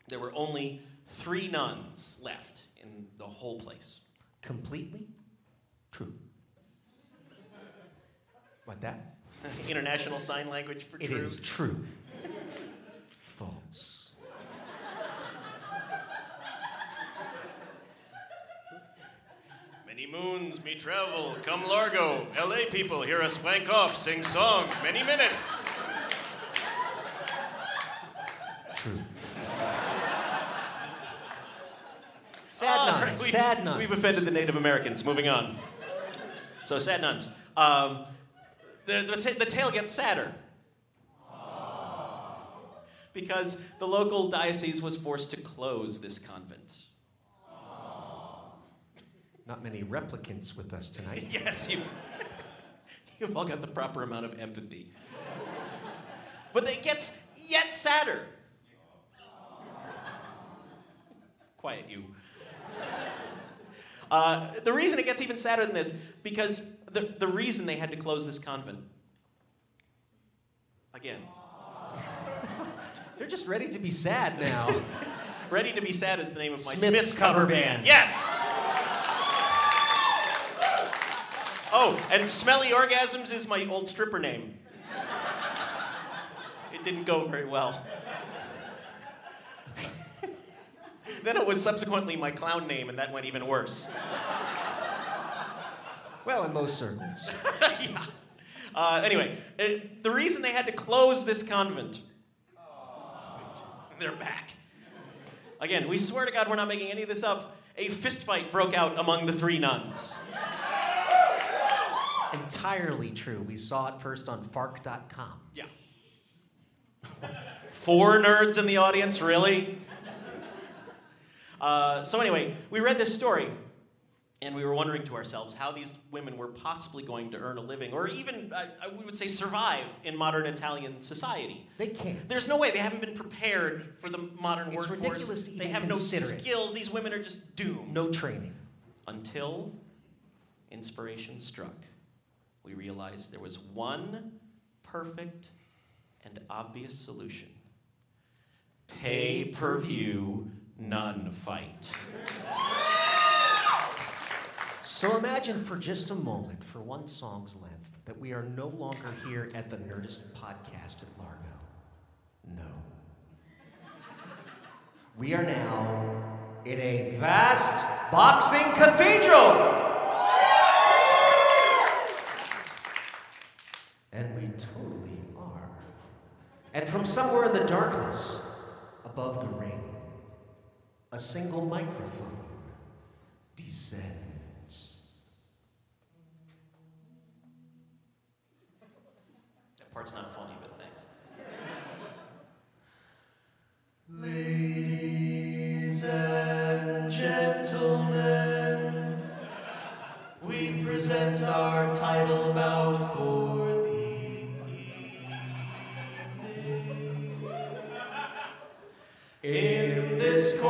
there were only three nuns left in the whole place. Completely true. What that? International Sign Language for It true. is true. False. Many moons me travel, come Largo. LA people hear us wank off, sing song, many minutes. True. Sad All nuns. right, we- sad nuns. We've offended the Native Americans. Moving on. So, sad nuns. Um, the, the, the tale gets sadder. Because the local diocese was forced to close this convent. Not many replicants with us tonight. Yes, you, you've all got the proper amount of empathy. But it gets yet sadder. Quiet, you. Uh, the reason it gets even sadder than this, because the, the reason they had to close this convent, again, They're just ready to be sad now. Ready to Be Sad is the name of my Smith's Smiths, cover band. band. Yes! Oh, and Smelly Orgasms is my old stripper name. It didn't go very well. Then it was subsequently my clown name, and that went even worse. well, in most circles. yeah. Uh, anyway, uh, the reason they had to close this convent, they're back. Again, we swear to God we're not making any of this up. A fistfight broke out among the three nuns. Entirely true. We saw it first on Fark.com. Yeah. Four nerds in the audience, really? Uh, so, anyway, we read this story and we were wondering to ourselves how these women were possibly going to earn a living or even, uh, we would say, survive in modern Italian society. They can't. There's no way. They haven't been prepared for the modern It's workforce. ridiculous to even they have no consider it. skills. These women are just doomed. No training. Until inspiration struck, we realized there was one perfect and obvious solution pay per view nun fight. So imagine for just a moment, for one song's length, that we are no longer here at the Nerdist podcast at Largo. No. We are now in a vast boxing cathedral. And we totally are. And from somewhere in the darkness, above the ring, a single microphone descends. That part's not funny, but thanks. Ladies and gentlemen, we present our title bout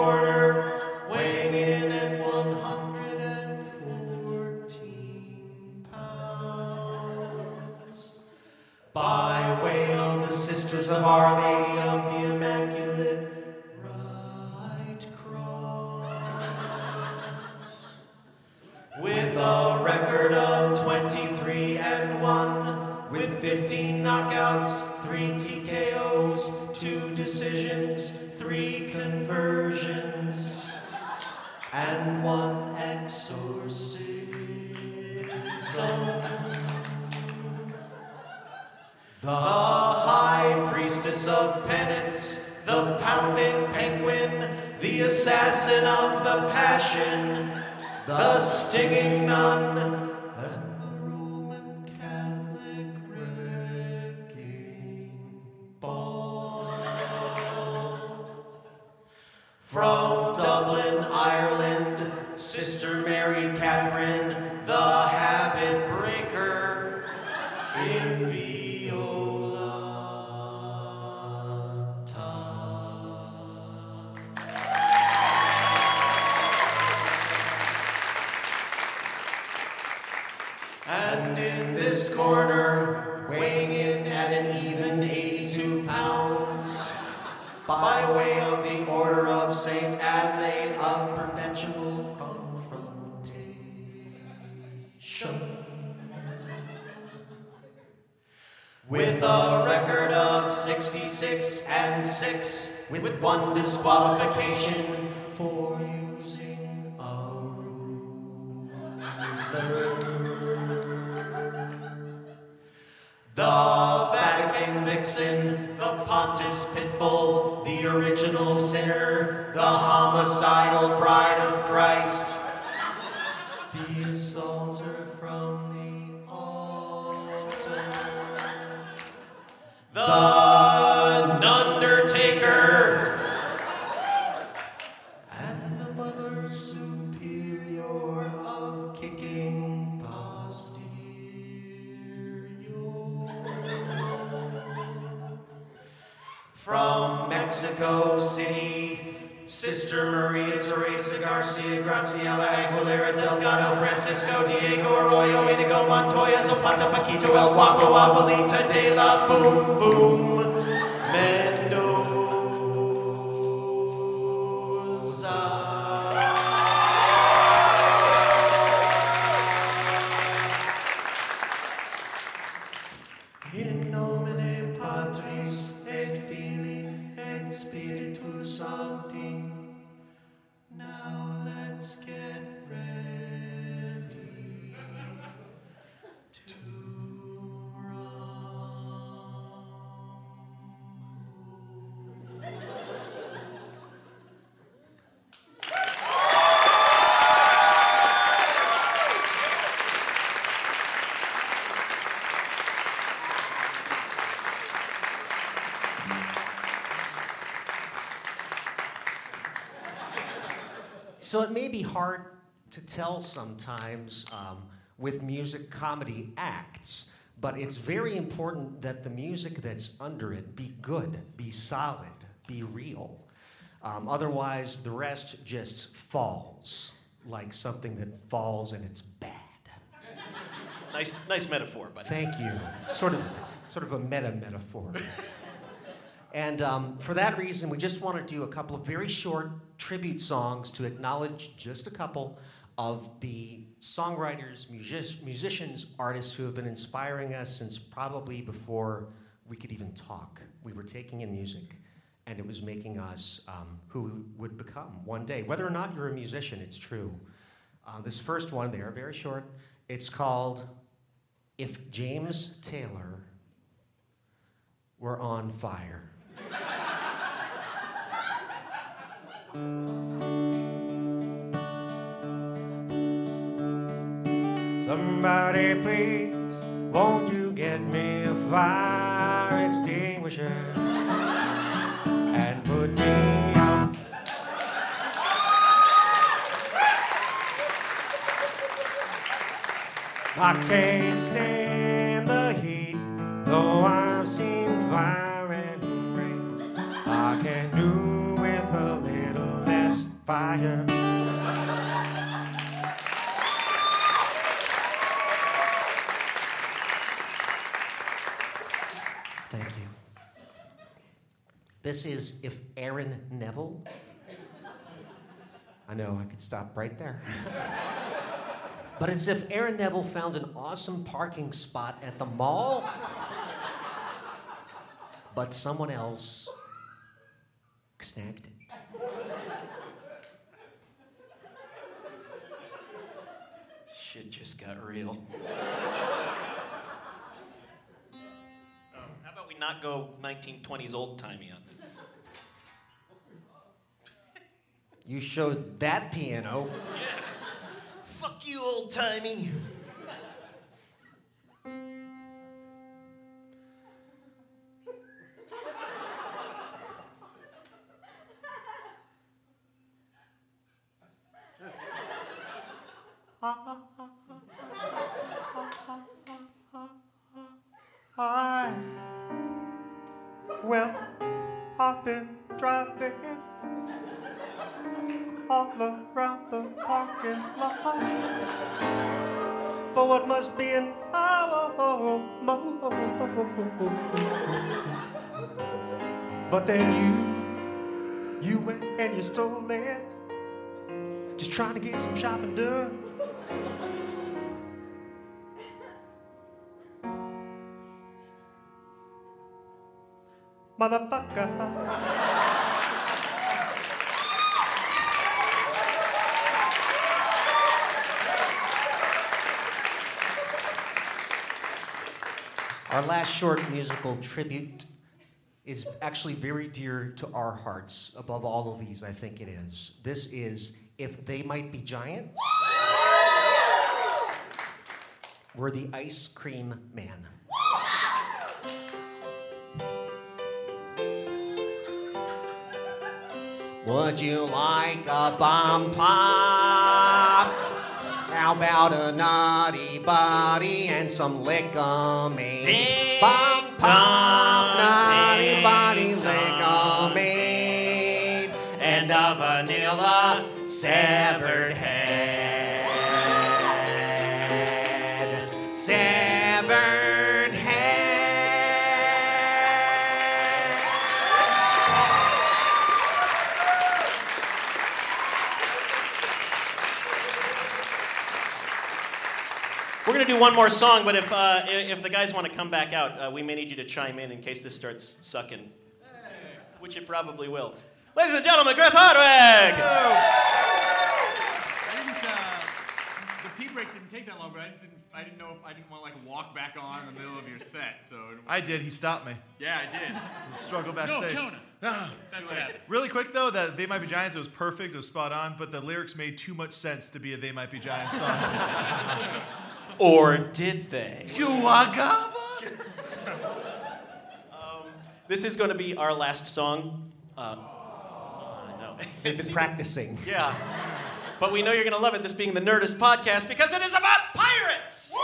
order, weighing in at 114 pounds. By way of the Sisters of Our Lady of the Immaculate Right Cross, with a record of 23 and 1, with 15 knockouts, 3 TKOs, 2 decisions, three conversions one exorcism. The high priestess of penance, the pounding penguin, the assassin of the passion, the stinging nun, With a record of 66 and 6, with one disqualification for using a ruler. The Vatican Vixen, the Pontiff's Pitbull, the original sinner, the homicidal bride of Christ, the assaulter the Undertaker, and the Mother Superior of kicking Posterior. From Mexico City, Sister Maria Teresa Garcia, Graciela Aguilera, Delgado, Francisco Diego Arroyo, Inigo Montoya, Zapata, Paquito, El Guapo, Abuelita de la Boom Boom, sometimes um, with music comedy acts, but it's very important that the music that's under it be good, be solid, be real. Um, otherwise, the rest just falls like something that falls and it's bad. Nice, nice metaphor, buddy. Thank you. Sort of, sort of a meta metaphor. And um, for that reason, we just want to do a couple of very short tribute songs to acknowledge just a couple of the songwriters, music- musicians, artists who have been inspiring us since probably before we could even talk. We were taking in music, and it was making us um, who we would become one day. Whether or not you're a musician, it's true. Uh, this first one, they are very short. It's called If James Taylor Were on Fire. Somebody please, won't you get me a fire extinguisher and put me out? I can't stand the heat, though I've seen fire and rain. I can do with a little less fire. This is if Aaron Neville. I know I could stop right there. But it's if Aaron Neville found an awesome parking spot at the mall, but someone else snagged it. shit just got real. Oh, how about we not go 1920s old timey on this? You showed that piano. Yeah. Fuck you, old timey. Then you, you went and you stole it, just trying to get some shopping done. Motherfucker. Our last short musical tribute is actually very dear to our hearts. Above all of these, I think it is. This is If They Might Be Giants. We're the Ice Cream Man. Would you like a bomb pop? How about a naughty body and some lick-o-me? Dong, naughty body, dong. lick-o-me. And a vanilla severed head. One more song, but if uh, if the guys want to come back out, uh, we may need you to chime in in case this starts sucking, which it probably will. Ladies and gentlemen, Chris Hardwick. I didn't. Uh, the pee break didn't take that long, but I just didn't. I didn't know if I didn't want to like walk back on in the middle of your set. So I did. He stopped me. yeah, I did. Struggle No, backstage. Jonah. Ah. That's what happened. Really quick though, that They Might Be Giants, it was perfect, it was spot on, but the lyrics made too much sense to be a They Might Be Giants song. Or did they? Guagaba? This is going to be our last song. Uh, I know. They've been practicing. Yeah. But we know you're going to love it, this being the Nerdist podcast, because it is about pirates!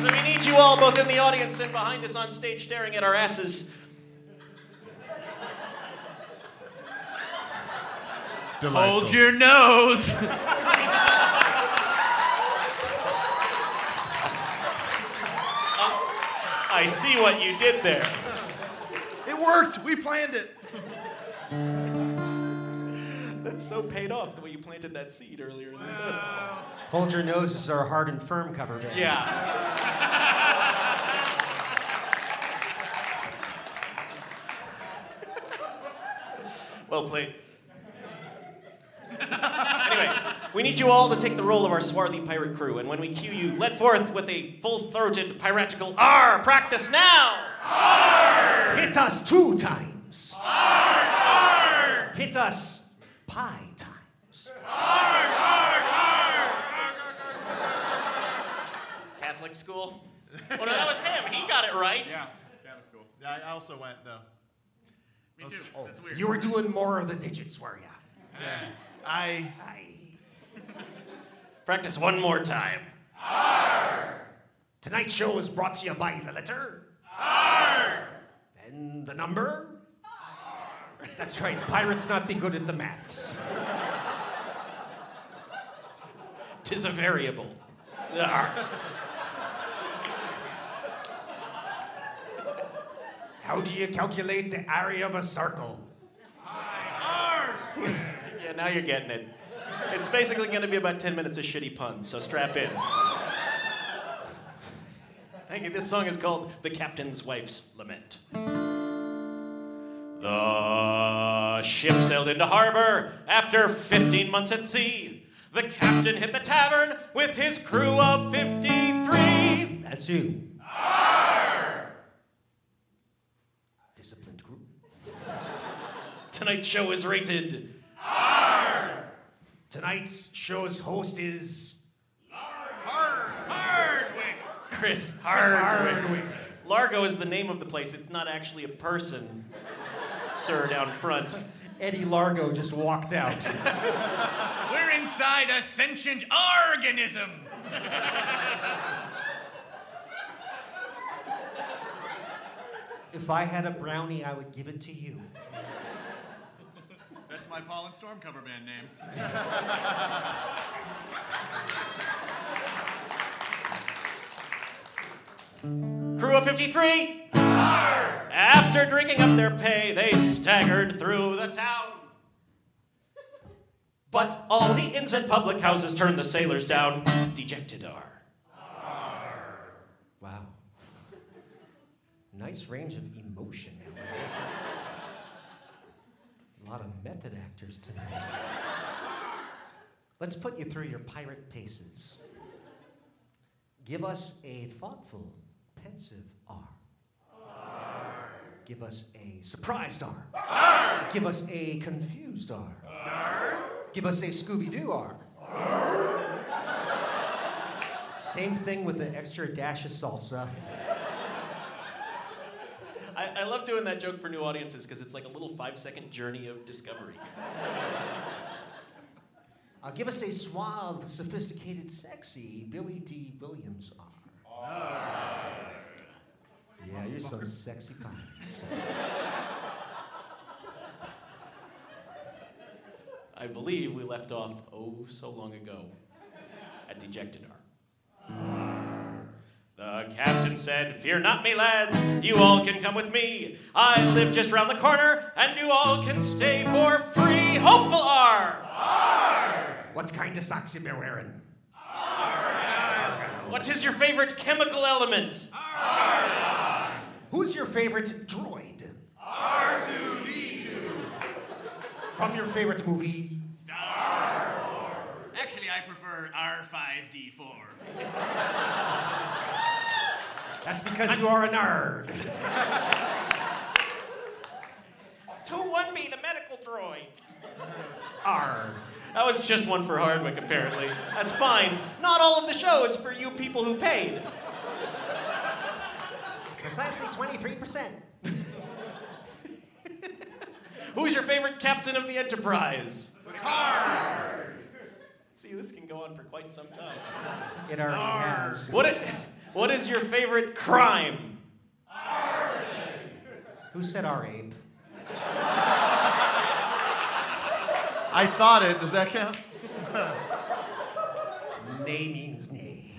So we need you all, both in the audience and behind us on stage, staring at our asses. Hold your nose. I see what you did there. It worked! We planned it! That's so paid off the way you planted that seed earlier in the set. Hold Your Nose is our Hard 'n Phirm cover band. Yeah. well played. anyway, we need you all to take the role of our swarthy pirate crew, and when we cue you, let forth with a full-throated piratical R. Practice now. R! Hit us two times. R! R! Hit us pi times. R! R! Catholic school. Oh no, that was him. He got it right. Yeah, that was cool. Yeah, I also went though. Me too. That's weird. You were doing more of the digits, were ya? I Practice one more time. R tonight's show is brought to you by the letter R. And the number? R. That's right, pirates not be good at the maths. Tis a variable. R. How do you calculate the area of a circle? R. Yeah, now you're getting it. It's basically going to be about 10 minutes of shitty puns, so strap in. Thank you. This song is called The Captain's Wife's Lament. The ship sailed into harbor after 15 months at sea. The captain hit the tavern with his crew of 53. That's you. Disciplined group. Tonight's show is rated. Tonight's show's host is Hardwick. Chris Hardwick. Hardwick. Largo is the name of the place. It's not actually a person, sir, down front. Eddie Largo just walked out. We're inside a sentient organism. if I had a brownie, I would give it to you. That's my Paul and Storm cover band name. Crew of 53. After drinking up their pay, they staggered through the town. But all the inns and public houses turned the sailors down. Dejected are. Wow. Nice range of emotion. Lot of method actors tonight. Let's put you through your pirate paces. Give us a thoughtful, pensive R. Give us a surprised R. Give us a confused R. Give us a Scooby Doo R. Same thing with the extra dash of salsa. I, I love doing that joke for new audiences because it's like a little five second journey of discovery. Uh, give us a suave, sophisticated, sexy Billy Dee Williams R. Yeah, you're some sexy pirates. I believe we left off oh so long ago at Dejected R. The captain said, Fear not, me lads, you all can come with me. I live just round the corner, and you all can stay for free. Hopeful R! What kind of socks you be wearing? What is your favorite chemical element? Who's your favorite droid? R2D2. From your favorite movie? Star Wars. Actually, I prefer R5D4. That's because you are a nerd. Two one B, the medical droid. R. That was just one for Hardwick, apparently. That's fine. Not all of the show is for you people who paid. Precisely 23%. Who's your favorite captain of the Enterprise? Picard. See, this can go on for quite some time. It already has. What, i- what is your favorite crime? Who said R, Abe? I thought it. Does that count? Nay means nay.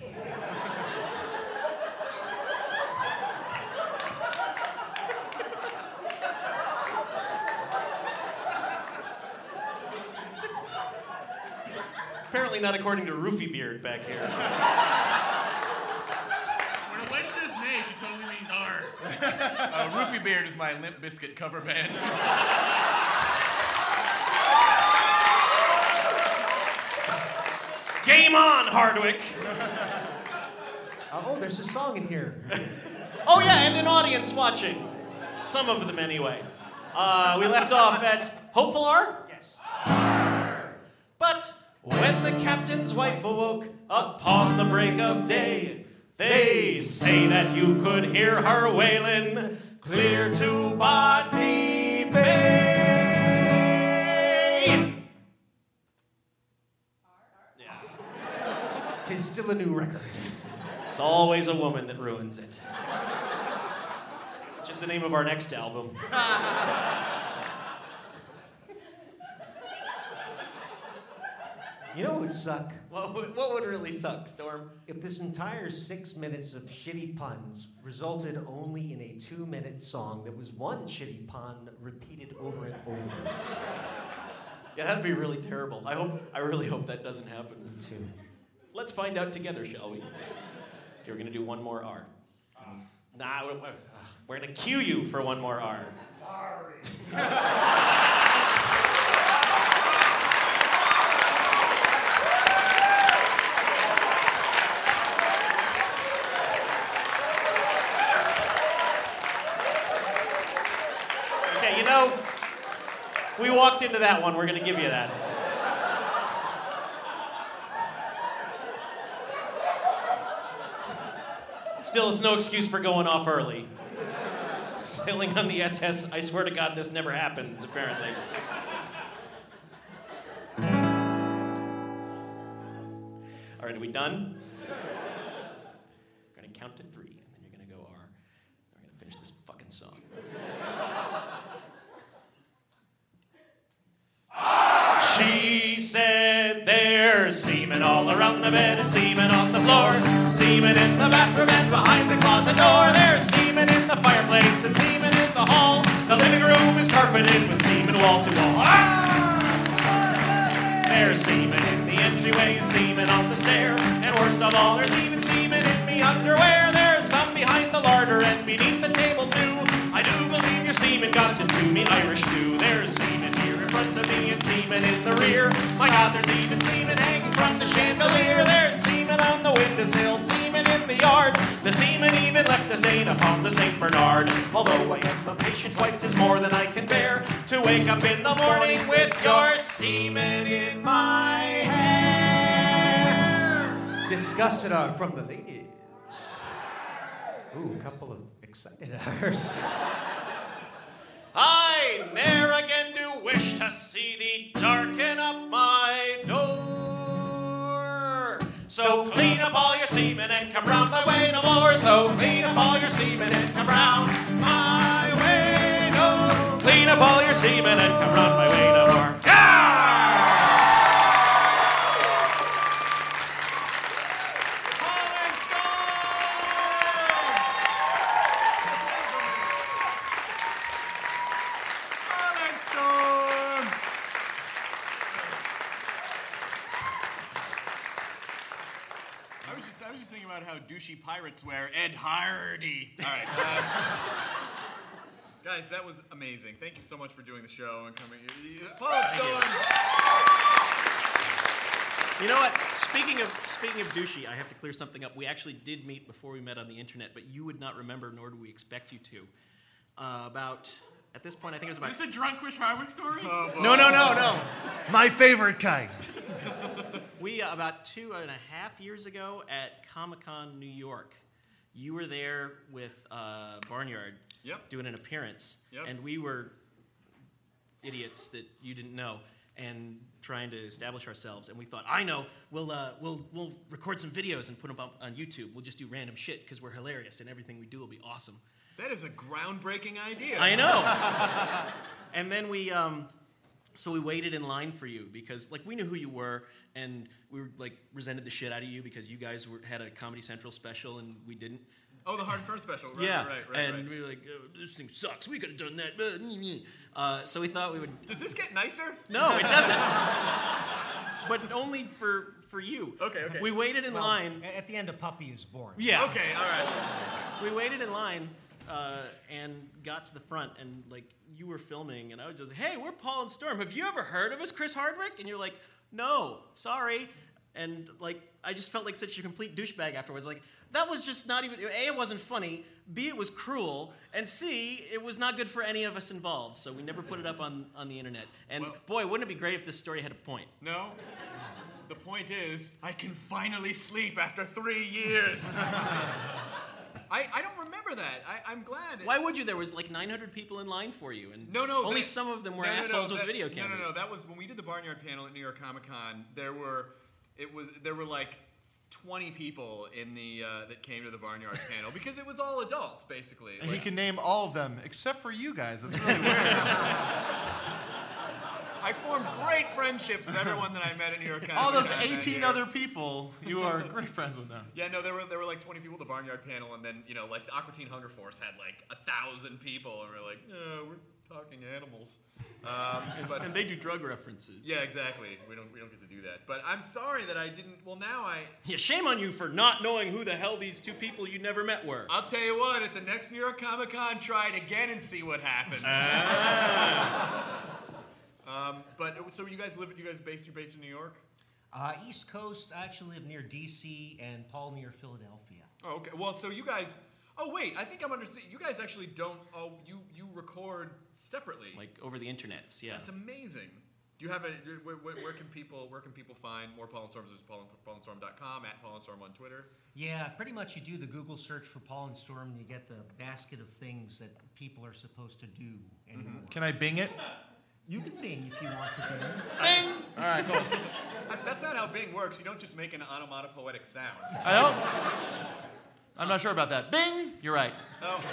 Apparently not according to Roofie Beard back here. When a witch says nay, she totally means R. Uh, Roofie Beard is my Limp Bizkit cover band. Game on, Hardwick! Uh, oh, there's a song in here. Oh, yeah, and an audience watching. Some of them, anyway. Uh, we left off at Hopeful R? Yes. But when the captain's wife awoke upon the break of day, they say that you could hear her wailing clear to Botany Bay. Yeah. Tis still a new record. It's always a woman that ruins it. Which is the name of our next album. You know what would suck? What would, what would really suck, Storm? If this entire six minutes of shitty puns resulted only in a two minute song that was one shitty pun repeated over and over. Yeah, that'd be really terrible. I hope. I really hope that doesn't happen. Too. Let's find out together, shall we? Okay, we're gonna do one more R. Nah, we're, we're- ugh, we're gonna cue you for one more R. we walked into that one. We're gonna give you that. Still, it's no excuse for going off early. Sailing on the SS, I swear to God, this never happens, apparently. All right, are we done? We're gonna count to three, and then you're gonna go R. We're gonna finish this fucking song. She said there's semen all around the bed and semen on the floor. Semen in the bathroom and behind the closet door. There's semen in the fireplace and semen in the hall. The living room is carpeted with semen wall to wall. Ah! There's semen in the entryway and semen on the stair. And worst of all, there's even semen in me underwear. Behind the larder and beneath the table too. I do believe your semen got into me Irish stew. There's semen here in front of me and semen in the rear. My God, there's even semen hanging from the chandelier. There's semen on the windowsill, semen in the yard. The semen even left a stain upon the Saint Bernard. Although I am a patient, twice is more than I can bear. To wake up in the morning with your semen in my hair. Disgusted are from the ladies. Ooh, a couple of excited hours. I ne'er again do wish to see thee darken up my door. So clean up all your semen and come round my way no more. So clean up all your semen and come round my way no more. Clean up all your semen and come round my way no more. I about how douchey pirates wear Ed Hardy. All right. uh, guys, that was amazing. Thank you so much for doing the show and coming. Paul Stone. You know what? Speaking of speaking of douchey, I have to clear something up. We actually did meet before we met on the internet, but you would not remember, nor do we expect you to. Uh, about at this point, I think it was about. Is this a drunk Chris Hardwick story? No, no, no, no. My favorite kind. We uh, about two and a half years ago at Comic Con New York. You were there with uh, Barnyard, Yep. doing an appearance, Yep. and we were idiots that you didn't know, and trying to establish ourselves. And we thought, I know, we'll uh, we'll we'll record some videos and put them up on YouTube. We'll just do random shit because we're hilarious, and everything we do will be awesome. That is a groundbreaking idea. I know. and then we, um, so we waited in line for you because, like, we knew who you were, and we were like resented the shit out of you because you guys were, had a Comedy Central special and we didn't. Oh, the Hard 'n Phirm special. Right, yeah, right, right, and right. we were like, oh, this thing sucks. We could have done that. Uh, so we thought we would. Does this get nicer? No, it doesn't. but only for for you. Okay, okay. We waited in Well, line. At the end, a puppy is born. Yeah. Okay, all right. we waited in line uh, and got to the front, and like you were filming, and I was just, "Hey, we're Paul and Storm. Have you ever heard of us, Chris Hardwick?" And you're like, "No, sorry." And like, I just felt like such a complete douchebag afterwards. Like, that was just not even. A, it wasn't funny. B, it was cruel, and C, it was not good for any of us involved. So we never put it up on on the internet. And boy, wouldn't it be great if this story had a point? No. The point is, I can finally sleep after three years. I, I don't remember that. I, I'm glad. Why would you? There was like 900 people in line for you, and No, no. only that- some of them were no, no, no, assholes with that- video No, cameras. no, no. That was when we did the Barnyard panel at New York Comic Con. There were, it was there were like 20 people in the uh, that came to the Barnyard panel because it was all adults basically. And he Like, can name all of them except for you guys. That's really weird. I formed great friendships with everyone that I met at New York Comic Con. all those 18 other people, you are great friends with them. Yeah, no, there were there were like 20 people at the Barnyard panel, and then you know, like the Aqua Teen Hunger Force had like a thousand people, and we're like, no, we're talking animals. Um, but and they do drug references. Yeah, exactly. We don't we don't get to do that. But I'm sorry that I didn't. Well, now I. Yeah, shame on you for not knowing who the hell these two people you never met were. I'll tell you what. At the next New York Comic Con, try it again and see what happens. um, but so you guys live? You guys based? You're based in New York? Uh, East Coast, I actually live near D.C. and Paul near Philadelphia. Oh, okay. Well, so you guys, Oh wait, I think I'm understanding. You guys actually don't. Oh, you you record separately. Like over the internets, yeah. That's amazing. Do you have a where, where, where can people where can people find more Paul and Storms? Is pollen, paulandstorm.com at paulandstorm on Twitter. Yeah, pretty much you do the Google search for Paul and Storm and you get the basket of things that people are supposed to do anymore. Can I Bing it? You can Bing if you want to Bing. Bing. All right, cool. That's not how Bing works. You don't just make an onomatopoetic sound. I don't. I'm not sure about that. Bing! You're right. Oh.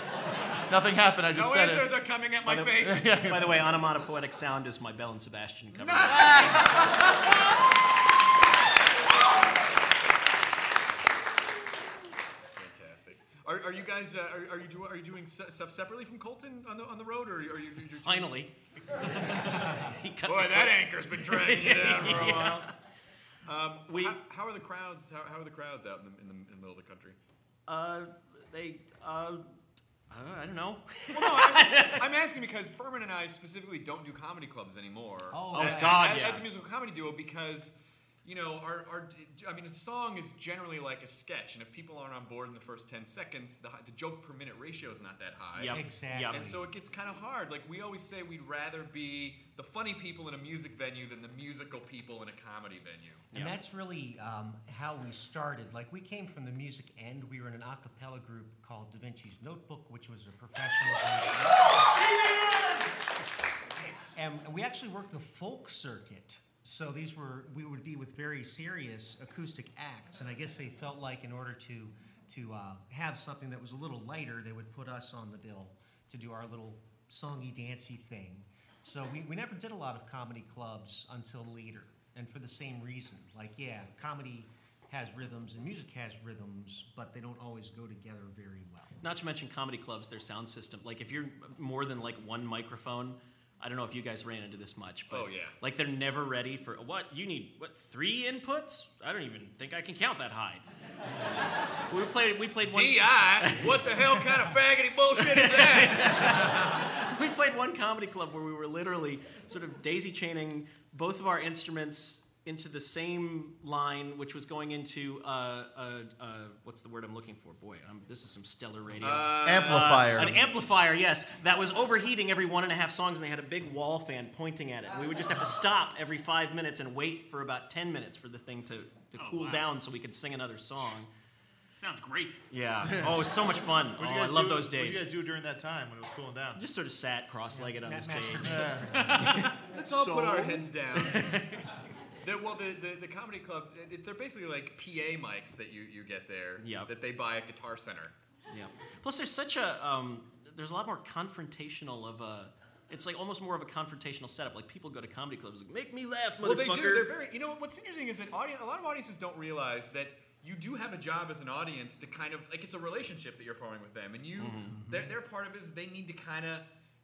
Nothing happened. I just no said answers are coming at By my the, face. by the way, onomatopoetic sound is my Belle and Sebastian cover. Fantastic. Are, are you guys uh, are, are you do, are you doing se- stuff separately from Coulton on the on the road or are you? Are you you're Finally. Boy, that anchor's been dragging you down for a Yeah. while. Um, we, how, how are the crowds? How, how are the crowds out in the, in the, in the middle of the country? Uh, they, uh, I don't know. Well, no, I'm, I'm asking because Phirman and I specifically don't do comedy clubs anymore. Oh, as. God, as, yeah. as a musical comedy duo, because you know, our, our I mean, a song is generally like a sketch, and if people aren't on board in the first ten seconds, the, the joke per minute ratio is not that high. Yep. Exactly. Yep. And so it gets kind of hard. Like we always say, we'd rather be the funny people in a music venue than the musical people in a comedy venue. And that's really um, how we started. Like we came from the music end. We were in an a cappella group called Da Vinci's Notebook, which was a professional group. And and we actually worked the folk circuit. So these were we would be with very serious acoustic acts, and I guess they felt like in order to to uh, have something that was a little lighter, they would put us on the bill to do our little songy dancey thing. So we, we never did a lot of comedy clubs until later, and for the same reason. Like yeah, comedy has rhythms and music has rhythms, but they don't always go together very well. Not to mention comedy clubs, their sound system. Like if you're more than like one microphone, I don't know if you guys ran into this much, but Oh, yeah. like they're never ready for what you need. What three inputs? I don't even think I can count that high. we played. We played one. Di, what the hell kind of faggoty bullshit is that? we played one comedy club where we were literally sort of daisy chaining both of our instruments into the same line, which was going into uh, uh, uh, what's the word I'm looking for? Boy, i this is some stellar radio. Uh, Amplifier. an amplifier, yes, that was overheating every one and a half songs, and they had a big wall fan pointing at it. And We would just have to stop every five minutes and wait for about ten minutes for the thing to, to Oh, cool wow. down so we could sing another song. Sounds great. Yeah. Oh, it was so much fun. Oh, I love do- those days. What did days. you guys do during that time when it was cooling down? Just sort of sat cross-legged on the stage. master- Let's all put our heads down. The, well, the, the, the comedy club, it, they're basically like PA mics that you, you get there Yep. that they buy at Guitar Center. Yeah. Plus, there's such a um, there's a lot more confrontational of a. It's like almost more of a confrontational setup. Like people go to comedy clubs, like make me laugh, motherfucker. Well, they do. They're very. You know what's interesting is that audience, a lot of audiences don't realize that you do have a job as an audience to kind of like it's a relationship that you're forming with them, and you Mm-hmm. their, their part of it is they need to kind of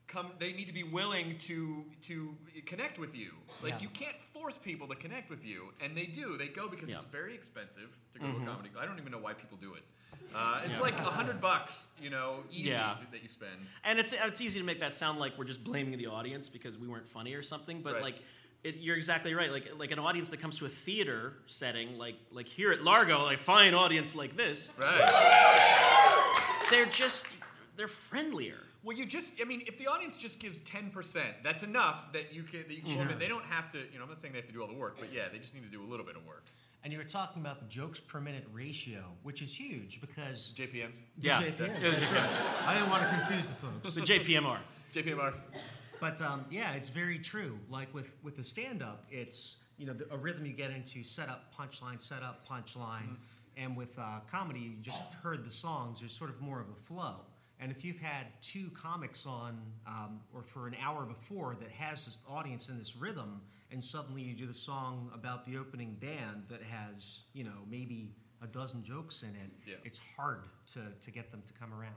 come. They need to be willing to to connect with you. Like Yeah. you can't force people to connect with you, and they do. They go because Yeah. it's very expensive to go Mhm. to a comedy club. I don't even know why people do it. Uh, it's Yeah. like a hundred bucks, you know, easy Yeah. to, that you spend. And it's it's easy to make that sound like we're just blaming the audience because we weren't funny or something. But Right. like, it, you're exactly right. Like like an audience that comes to a theater setting, like like here at Largo, like fine audience like this, Right. they're just they're friendlier. Well, you just, I mean, if the audience just gives 10%, that's enough that you can, that you can pull them in. They don't have to, you know, I'm not saying they have to do all the work, but yeah, they just need to do a little bit of work. And you were talking about the jokes per minute ratio, which is huge because JPMs? The Yeah. JPMs, Yeah, the that's JPMs. right. I didn't want to confuse the folks. The JPMR. JPMR. But um, yeah, it's very true. Like with with the stand up, it's you know the, a rhythm you get into setup punchline setup punchline, and with uh, comedy you just heard the songs. There's sort of more of a flow. And if you've had two comics on, um, or for an hour before that has this audience in this rhythm, and suddenly you do the song about the opening band that has, you know, maybe a dozen jokes in it, Yeah. it's hard to, to get them to come around.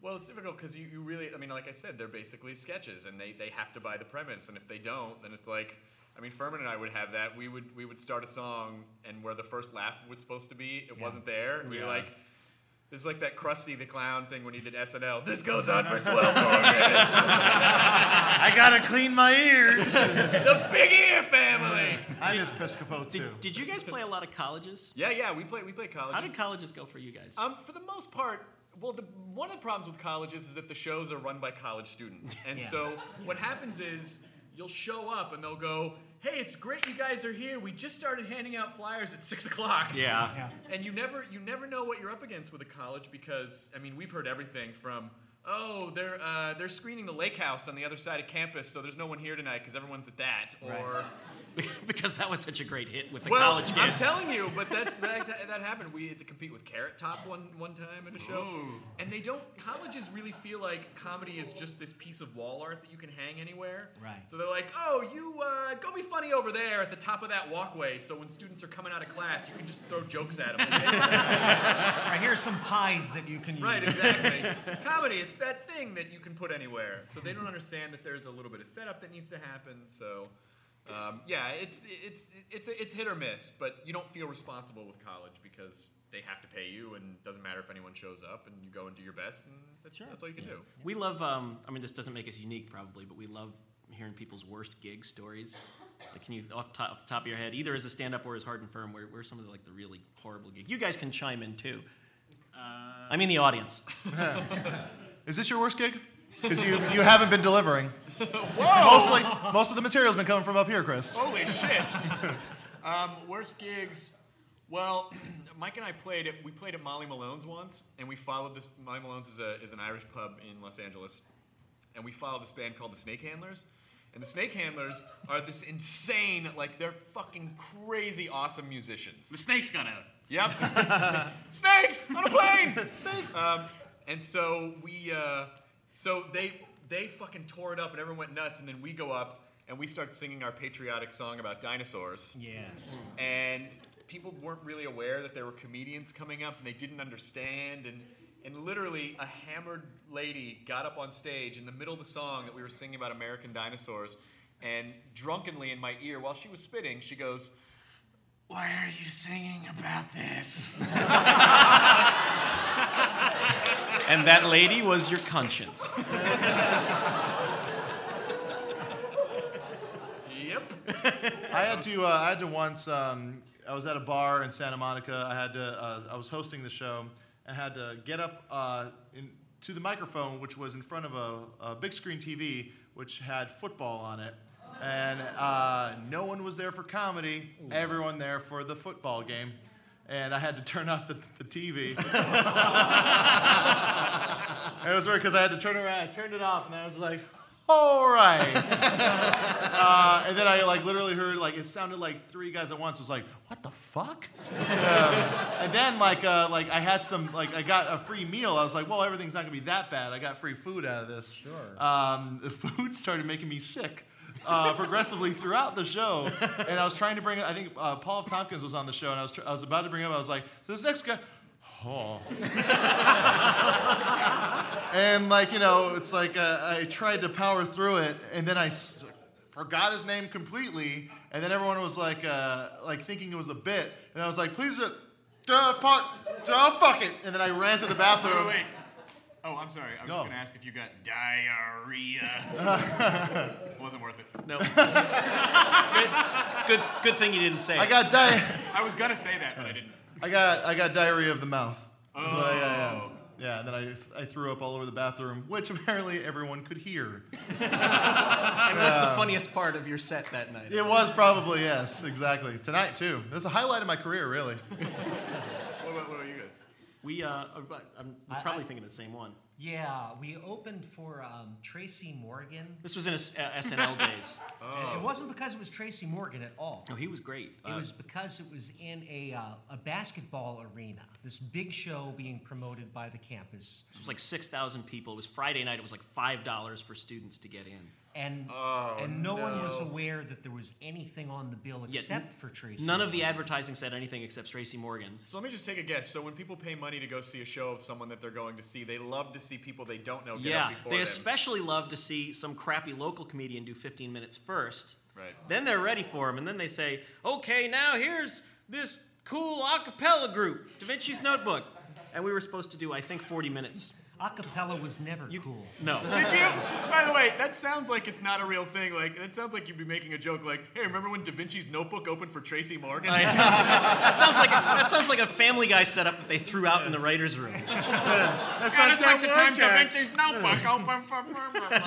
Well, it's difficult because you, you really, I mean, like I said, they're basically sketches and they, they have to buy the premise. And if they don't, then it's like, I mean, Phirman and I would have that. We would we would start a song and where the first laugh was supposed to be, it Yeah. wasn't there. We were like, this is like that Krusty the Clown thing when he did SNL. This goes on for 12 more minutes. I gotta clean my ears. the Big Ear family. I'm Episcopo too. Did, did you guys play a lot of colleges? Yeah, yeah, we play we play colleges. How did colleges go for you guys? Um, for the most part, Well, the, one of the problems with colleges is that the shows are run by college students. And Yeah. so what happens is you'll show up and they'll go, hey, it's great you guys are here. We just started handing out flyers at 6 o'clock. Yeah. Yeah. And you never, you never know what you're up against with a college because, I mean, we've heard everything from, oh, they're, uh, they're screening the lake house on the other side of campus, so there's no one here tonight because everyone's at that. Or... because that was such a great hit with the well, college kids. I'm telling you, but that's that, that happened. We had to compete with Carrot Top one one time at a show, Ooh. and they don't. Colleges really feel like comedy is just this piece of wall art that you can hang anywhere. Right. So they're like, oh, you uh, go be funny over there at the top of that walkway. So when students are coming out of class, you can just throw jokes at them. Right, here's some pies that you can use. Right, exactly. Comedy, it's that thing that you can put anywhere. So they don't understand that there's a little bit of setup that needs to happen. So, um, yeah, it's it's it's it's hit or miss, but you don't feel responsible with college because they have to pay you, and it doesn't matter if anyone shows up, and you go and do your best, and that's that's all you can do. We love. Um, I mean, this doesn't make us unique, probably, but we love hearing people's worst gig stories. Like, can you, off, top, off the top of your head, either as a stand-up or as Hard 'n Phirm, where, where are some of the, like the really horrible gigs? You guys can chime in too. I mean, the audience. Is this your worst gig? Because you, you haven't been delivering. Whoa! Mostly, most of the material's been coming from up here, Chris. Holy shit! um, worst gigs. Well, Mike and I played it. We played at Molly Malone's once, and we followed this. Molly Malone's is, a, is an Irish pub in Los Angeles, and we followed this band called the Snake Handlers. And the Snake Handlers are this insane, like they're fucking crazy, awesome musicians. The snakes got out. Yep. Snakes on a plane. Snakes. Um, and so we, uh, so they they fucking tore it up, and everyone went nuts. And then we go up and we start singing our patriotic song about dinosaurs. Yes. And people weren't really aware that there were comedians coming up, and they didn't understand. And and literally, a hammered lady got up on stage in the middle of the song that we were singing about American dinosaurs, and drunkenly in my ear, while she was spitting, she goes. Why are you singing about this? And that lady was your conscience. Yep. I had to. Uh, I had to once. Um, I was at a bar in Santa Monica. I had to. Uh, I was hosting the show. I had to get up uh, in, to the microphone, which was in front of a, a big screen TV, which had football on it, and uh, no one was there for comedy. Everyone there for the football game. And I had to turn off the, the TV. and it was weird because I had to turn it around. I turned it off, and I was like, all right. uh, and then I like literally heard like it sounded like three guys at once. Was like, what the fuck? Um, and then like uh, like I had some like I got a free meal. I was like, well, everything's not gonna be that bad. I got free food out of this. Sure. Um, the food started making me sick. Uh, progressively throughout the show, and I was trying to bring. I think uh, Paul. Tompkins was on the show, and I was tr- I was about to bring up. I was like, so this next guy, oh, and like you know, it's like uh, I tried to power through it, and then I s- forgot his name completely, and then everyone was like, uh, like thinking it was a bit, and I was like, please, uh, duh, fuck, duh, fuck it, and then I ran to the bathroom. Wait, wait. Oh, I'm sorry. I was Go. just gonna ask if you got diarrhea. Wasn't worth it. No. good, good, good thing you didn't say. I it. got di- I was gonna say that, but I didn't. I got I got diarrhea of the mouth. That's what I got, yeah. Oh. Yeah, and then I, I threw up all over the bathroom, which apparently everyone could hear. And what's the funniest part of your set that night? It was probably, yes, exactly. Tonight, too. It was a highlight of my career, really. What about, what about you guys? We, uh, I'm we're I- probably I- thinking the same one. Yeah, we opened for um, Tracy Morgan. This was in his, uh, SNL days. And It wasn't because it was Tracy Morgan at all. Oh, he was great. It Uh, was because it was in a, uh, a basketball arena. This big show being promoted by the campus. It was like 6,000 people. It was Friday night. It was like $5 for students to get in. And Oh, and no, one was aware that there was anything on the bill Yeah, except for Tracy. None of the advertising said anything except Tracy Morgan. So let me just take a guess. So when people pay money to go see a show of someone that they're going to see, they love to see people they don't know get yeah, up before they them. especially love to see some crappy local comedian do 15 minutes first. Right. Then they're ready for him, and then they say, "Okay, now here's this cool a cappella group, Da Vinci's Notebook," and we were supposed to do, I think, 40 minutes. Acapella was never cool. No. Did you? By the way, that sounds like it's not a real thing. Like it sounds like you'd be making a joke. Like, hey, remember when Da Vinci's Notebook opened for Tracy Morgan? I- that sounds like a, that sounds like a Family Guy setup that they threw out in the writers' room. yeah, that's like the time Da Vinci's Notebook opened for. Morgan.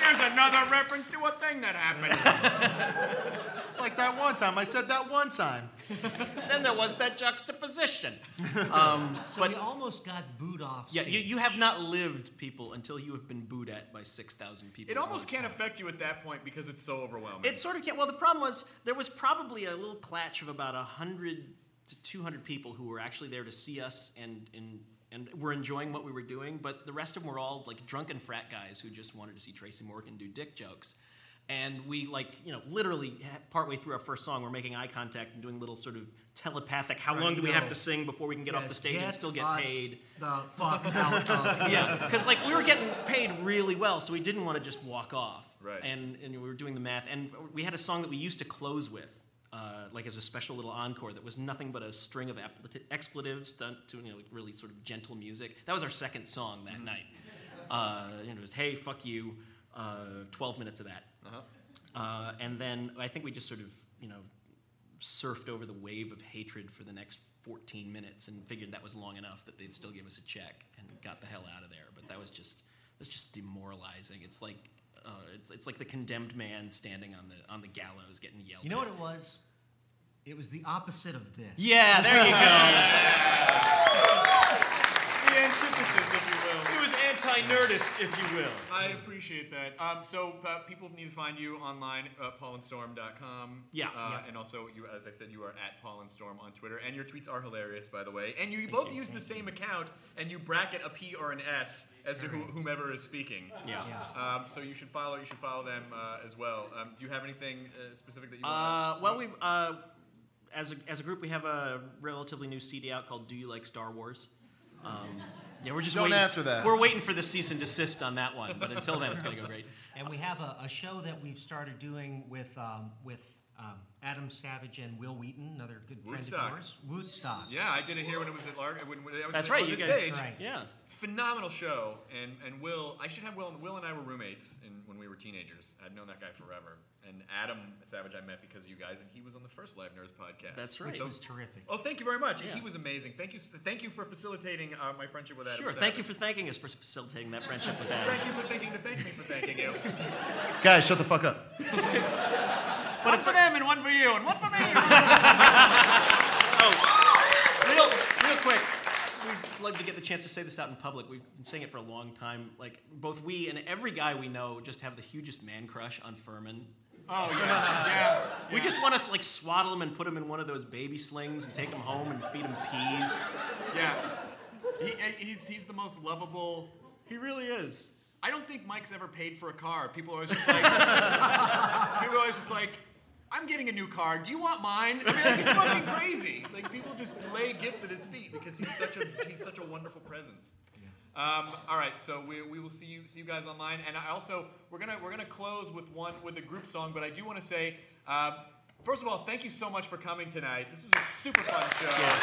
Here's another reference to a thing that happened. It's like that one time. I said that one time. then there was that juxtaposition. Um, So but we almost got booed off. yeah, you, you have not lived, people, until you have been booed at by six thousand people. It almost can't affect you at that point because it's so overwhelming. It sort of can't. Well, the problem was there was probably a little clatch of about hundred to two hundred people who were actually there to see us and and and were enjoying what we were doing. But the rest of them were all like drunken frat guys who just wanted to see Tracy Morgan do dick jokes. And we like you know literally partway through our first song, we're making eye contact and doing little sort of telepathic. How Right, long do we have to sing before we can get off the stage and still get us paid? The fuck out of yeah, because like we were getting paid really well, so we didn't want to just walk off. Right. And and we were doing the math, and we had a song that we used to close with, uh, like as a special little encore that was nothing but a string of expletives done to you know like really sort of gentle music. That was our second song that night. Uh, you know, it was "Hey, fuck you," uh, twelve minutes of that. Uh-huh. Uh, and then I think we just sort of, you know, surfed over the wave of hatred for the next 14 minutes and figured that was long enough that they'd still give us a check and got the hell out of there. But that was just that's just demoralizing. It's like uh, it's, it's like the condemned man standing on the on the gallows getting yelled. You know at. what it was? It was the opposite of this. Yeah, there you go. the antithesis, if you It was anti-nerdist, if you will. I appreciate that. Um, so uh, people need to find you online at paulandstorm.com. Yeah. Uh, Yeah. And also, you, as I said, you are at paulandstorm on Twitter, and your tweets are hilarious, by the way. And you, both use the same account, and you bracket a P or an S as to who, whomever is speaking. Yeah. Um, so you should follow. You should follow them uh, as well. Um, do you have anything uh, specific that you Uh, want? well, we uh, as a as a group we have a relatively new CD out called "Do You Like Star Wars." Um, yeah, we're just Don't waiting. answer that. We're waiting for the cease and desist on that one, but until then, it's gonna go great. And we have a, a show that we've started doing with um, with um, Adam Savage and Wil Wheaton, another good friend w00tstock. of yours. w00tstock. Yeah, I did it here when it was at Largo. When, when I was That's on right, the you guys- stage. right. Yeah. Phenomenal show, and and Wil. I should have Wil. Wil and I were roommates in, when we were teenagers. I've known that guy forever. And Adam Savage, I met because of you guys, and he was on the first Live Nerdist podcast. That's right. Which was terrific. Oh, thank you very much. Yeah. He was amazing. Thank you. Thank you for facilitating uh, my friendship with Adam. Sure. Savage. Thank you for thanking us for facilitating that friendship with Adam. Thank you for thinking to thank me for thanking you. Guys, shut the fuck up. but one for them and one for you and one for me. Oh, real, real quick. Love to get the chance to say this out in public. We've been saying it for a long time. Like both we and every guy we know just have the hugest man crush on Phirman. Oh yeah, yeah. We just want to like swaddle him and put him in one of those baby slings and take him home and feed him peas. Yeah. He, eh, he's, he's the most lovable. He really is. I don't think Mike's ever paid for a car. People are always just like, people are always just like, I'm getting a new car. Do you want mine? I mean, like, it's fucking crazy. Like people just lay gifts at his feet because he's such a he's such a wonderful presence. Um, all right, so we, we will see you see you guys online, and I also we're gonna we're gonna close with one with a group song, but I do want to say. Uh, First of all, thank you so much for coming tonight. This was a super fun show. Fun.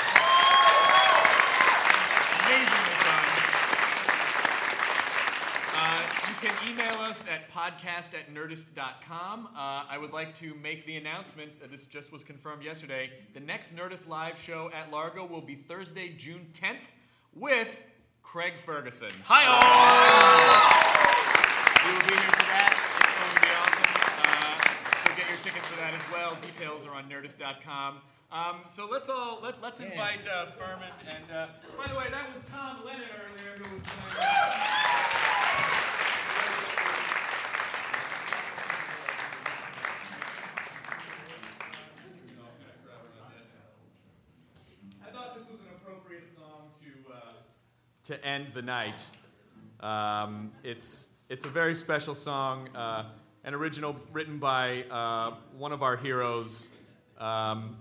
Uh, you can email us at podcast at nerdist.com. Uh, I would like to make the announcement, uh, this just was confirmed yesterday. The next Nerdist Live show at Largo will be Thursday, June 10th with Craig Ferguson. Hi all! We will be here for that. It's going to be awesome. Uh, so get your tickets for that as well. Details are on nerdist.com. Um, so let's all let, let's invite uh, Phirman and uh, by the way that was Tom Lennon earlier who was doing I thought this was an appropriate song to uh, to end the night. Um, it's it's a very special song, uh, an original written by uh, one of our heroes, um,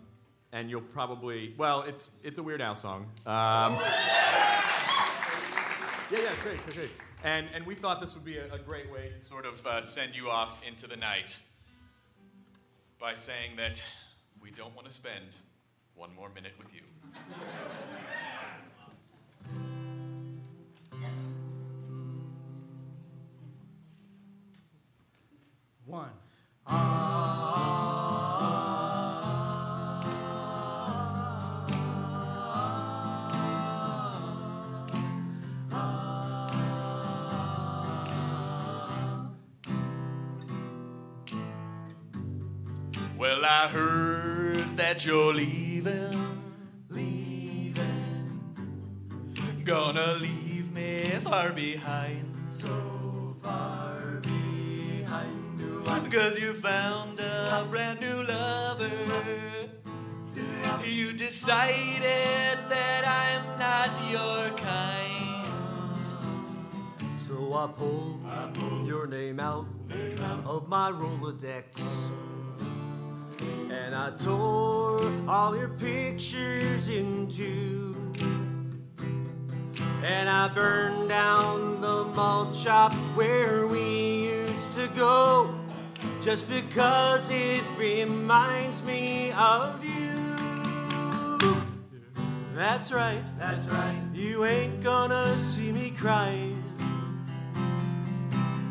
and you'll probably well, it's it's a Weird Al song. Um, yeah, yeah, great, great, great. And and we thought this would be a, a great way to sort of uh, send you off into the night by saying that we don't want to spend one more minute with you. one. Well, I heard that you're leaving. Leaving. Gonna leave me far behind. So far behind. Do I Because you found a brand new lover. You decided that I'm not your kind. So I pulled your name out of my Rolodex. And I tore all your pictures in two. And I burned down the malt shop where we used to go. Just because it reminds me of you. That's right, that's right. You ain't gonna see me crying.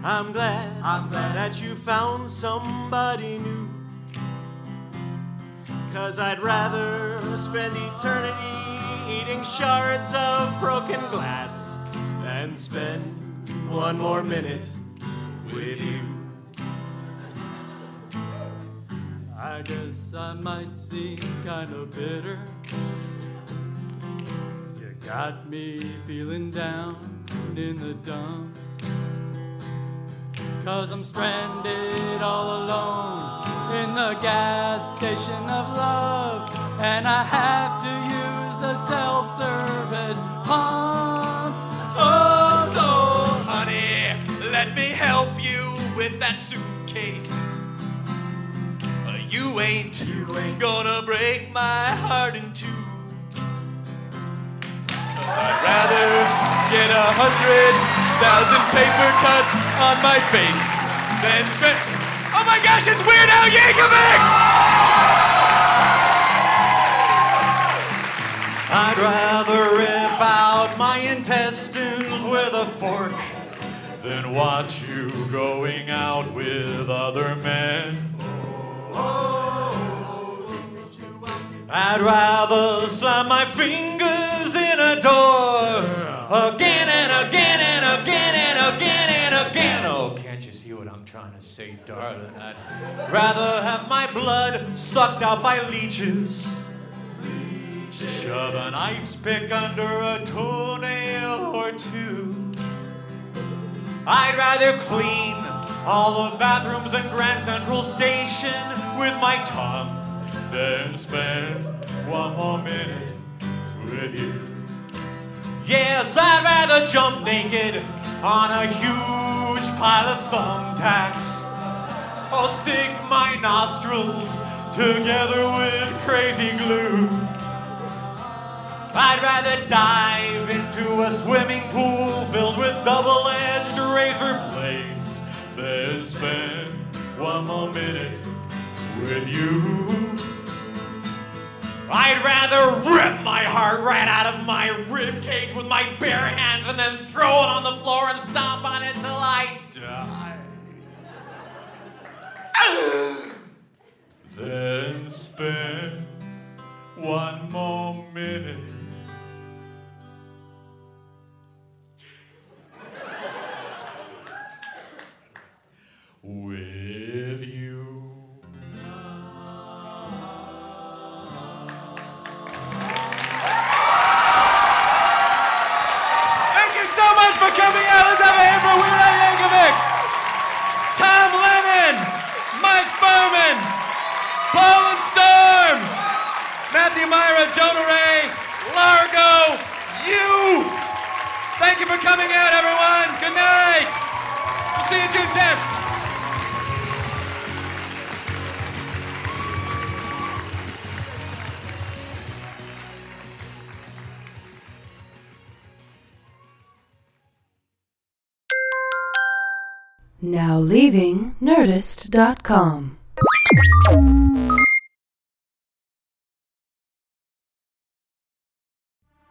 I'm glad, I'm glad that you found somebody new. Cause I'd rather spend eternity eating shards of broken glass than spend one more minute with you. I guess I might seem kind of bitter. You got me feeling down in the dumps. Cause I'm stranded all alone in the gas station of love. And I have to use the self service ain't gonna break my heart in two. Cause I'd rather get a hundred thousand paper cuts on my face than spend. Oh my gosh, it's Weird Al Yankovic! I'd rather rip out my intestines with a fork than watch you going out with other men. I'd rather slam my fingers in a door again and again and again and again and again. Oh, can't you see what I'm trying to say, darling? I'd rather have my blood sucked out by leeches. Shove an ice pick under a toenail or two. I'd rather clean all the bathrooms in Grand Central Station with my tongue Then spend one more minute with you. Yes, I'd rather jump naked on a huge pile of thumbtacks or stick my nostrils together with crazy glue. I'd rather dive into a swimming pool filled with double-edged razor blades Then spend one more minute with you. I'd rather rip my heart right out of my rib cage with my bare hands and then throw it on the floor and stomp on it till I die. Then spend one more minute. With Mira, Jonah Ray, Largo, you. Thank you for coming out, everyone. Good night. We'll see you June 10th. Now leaving Nerdist.com.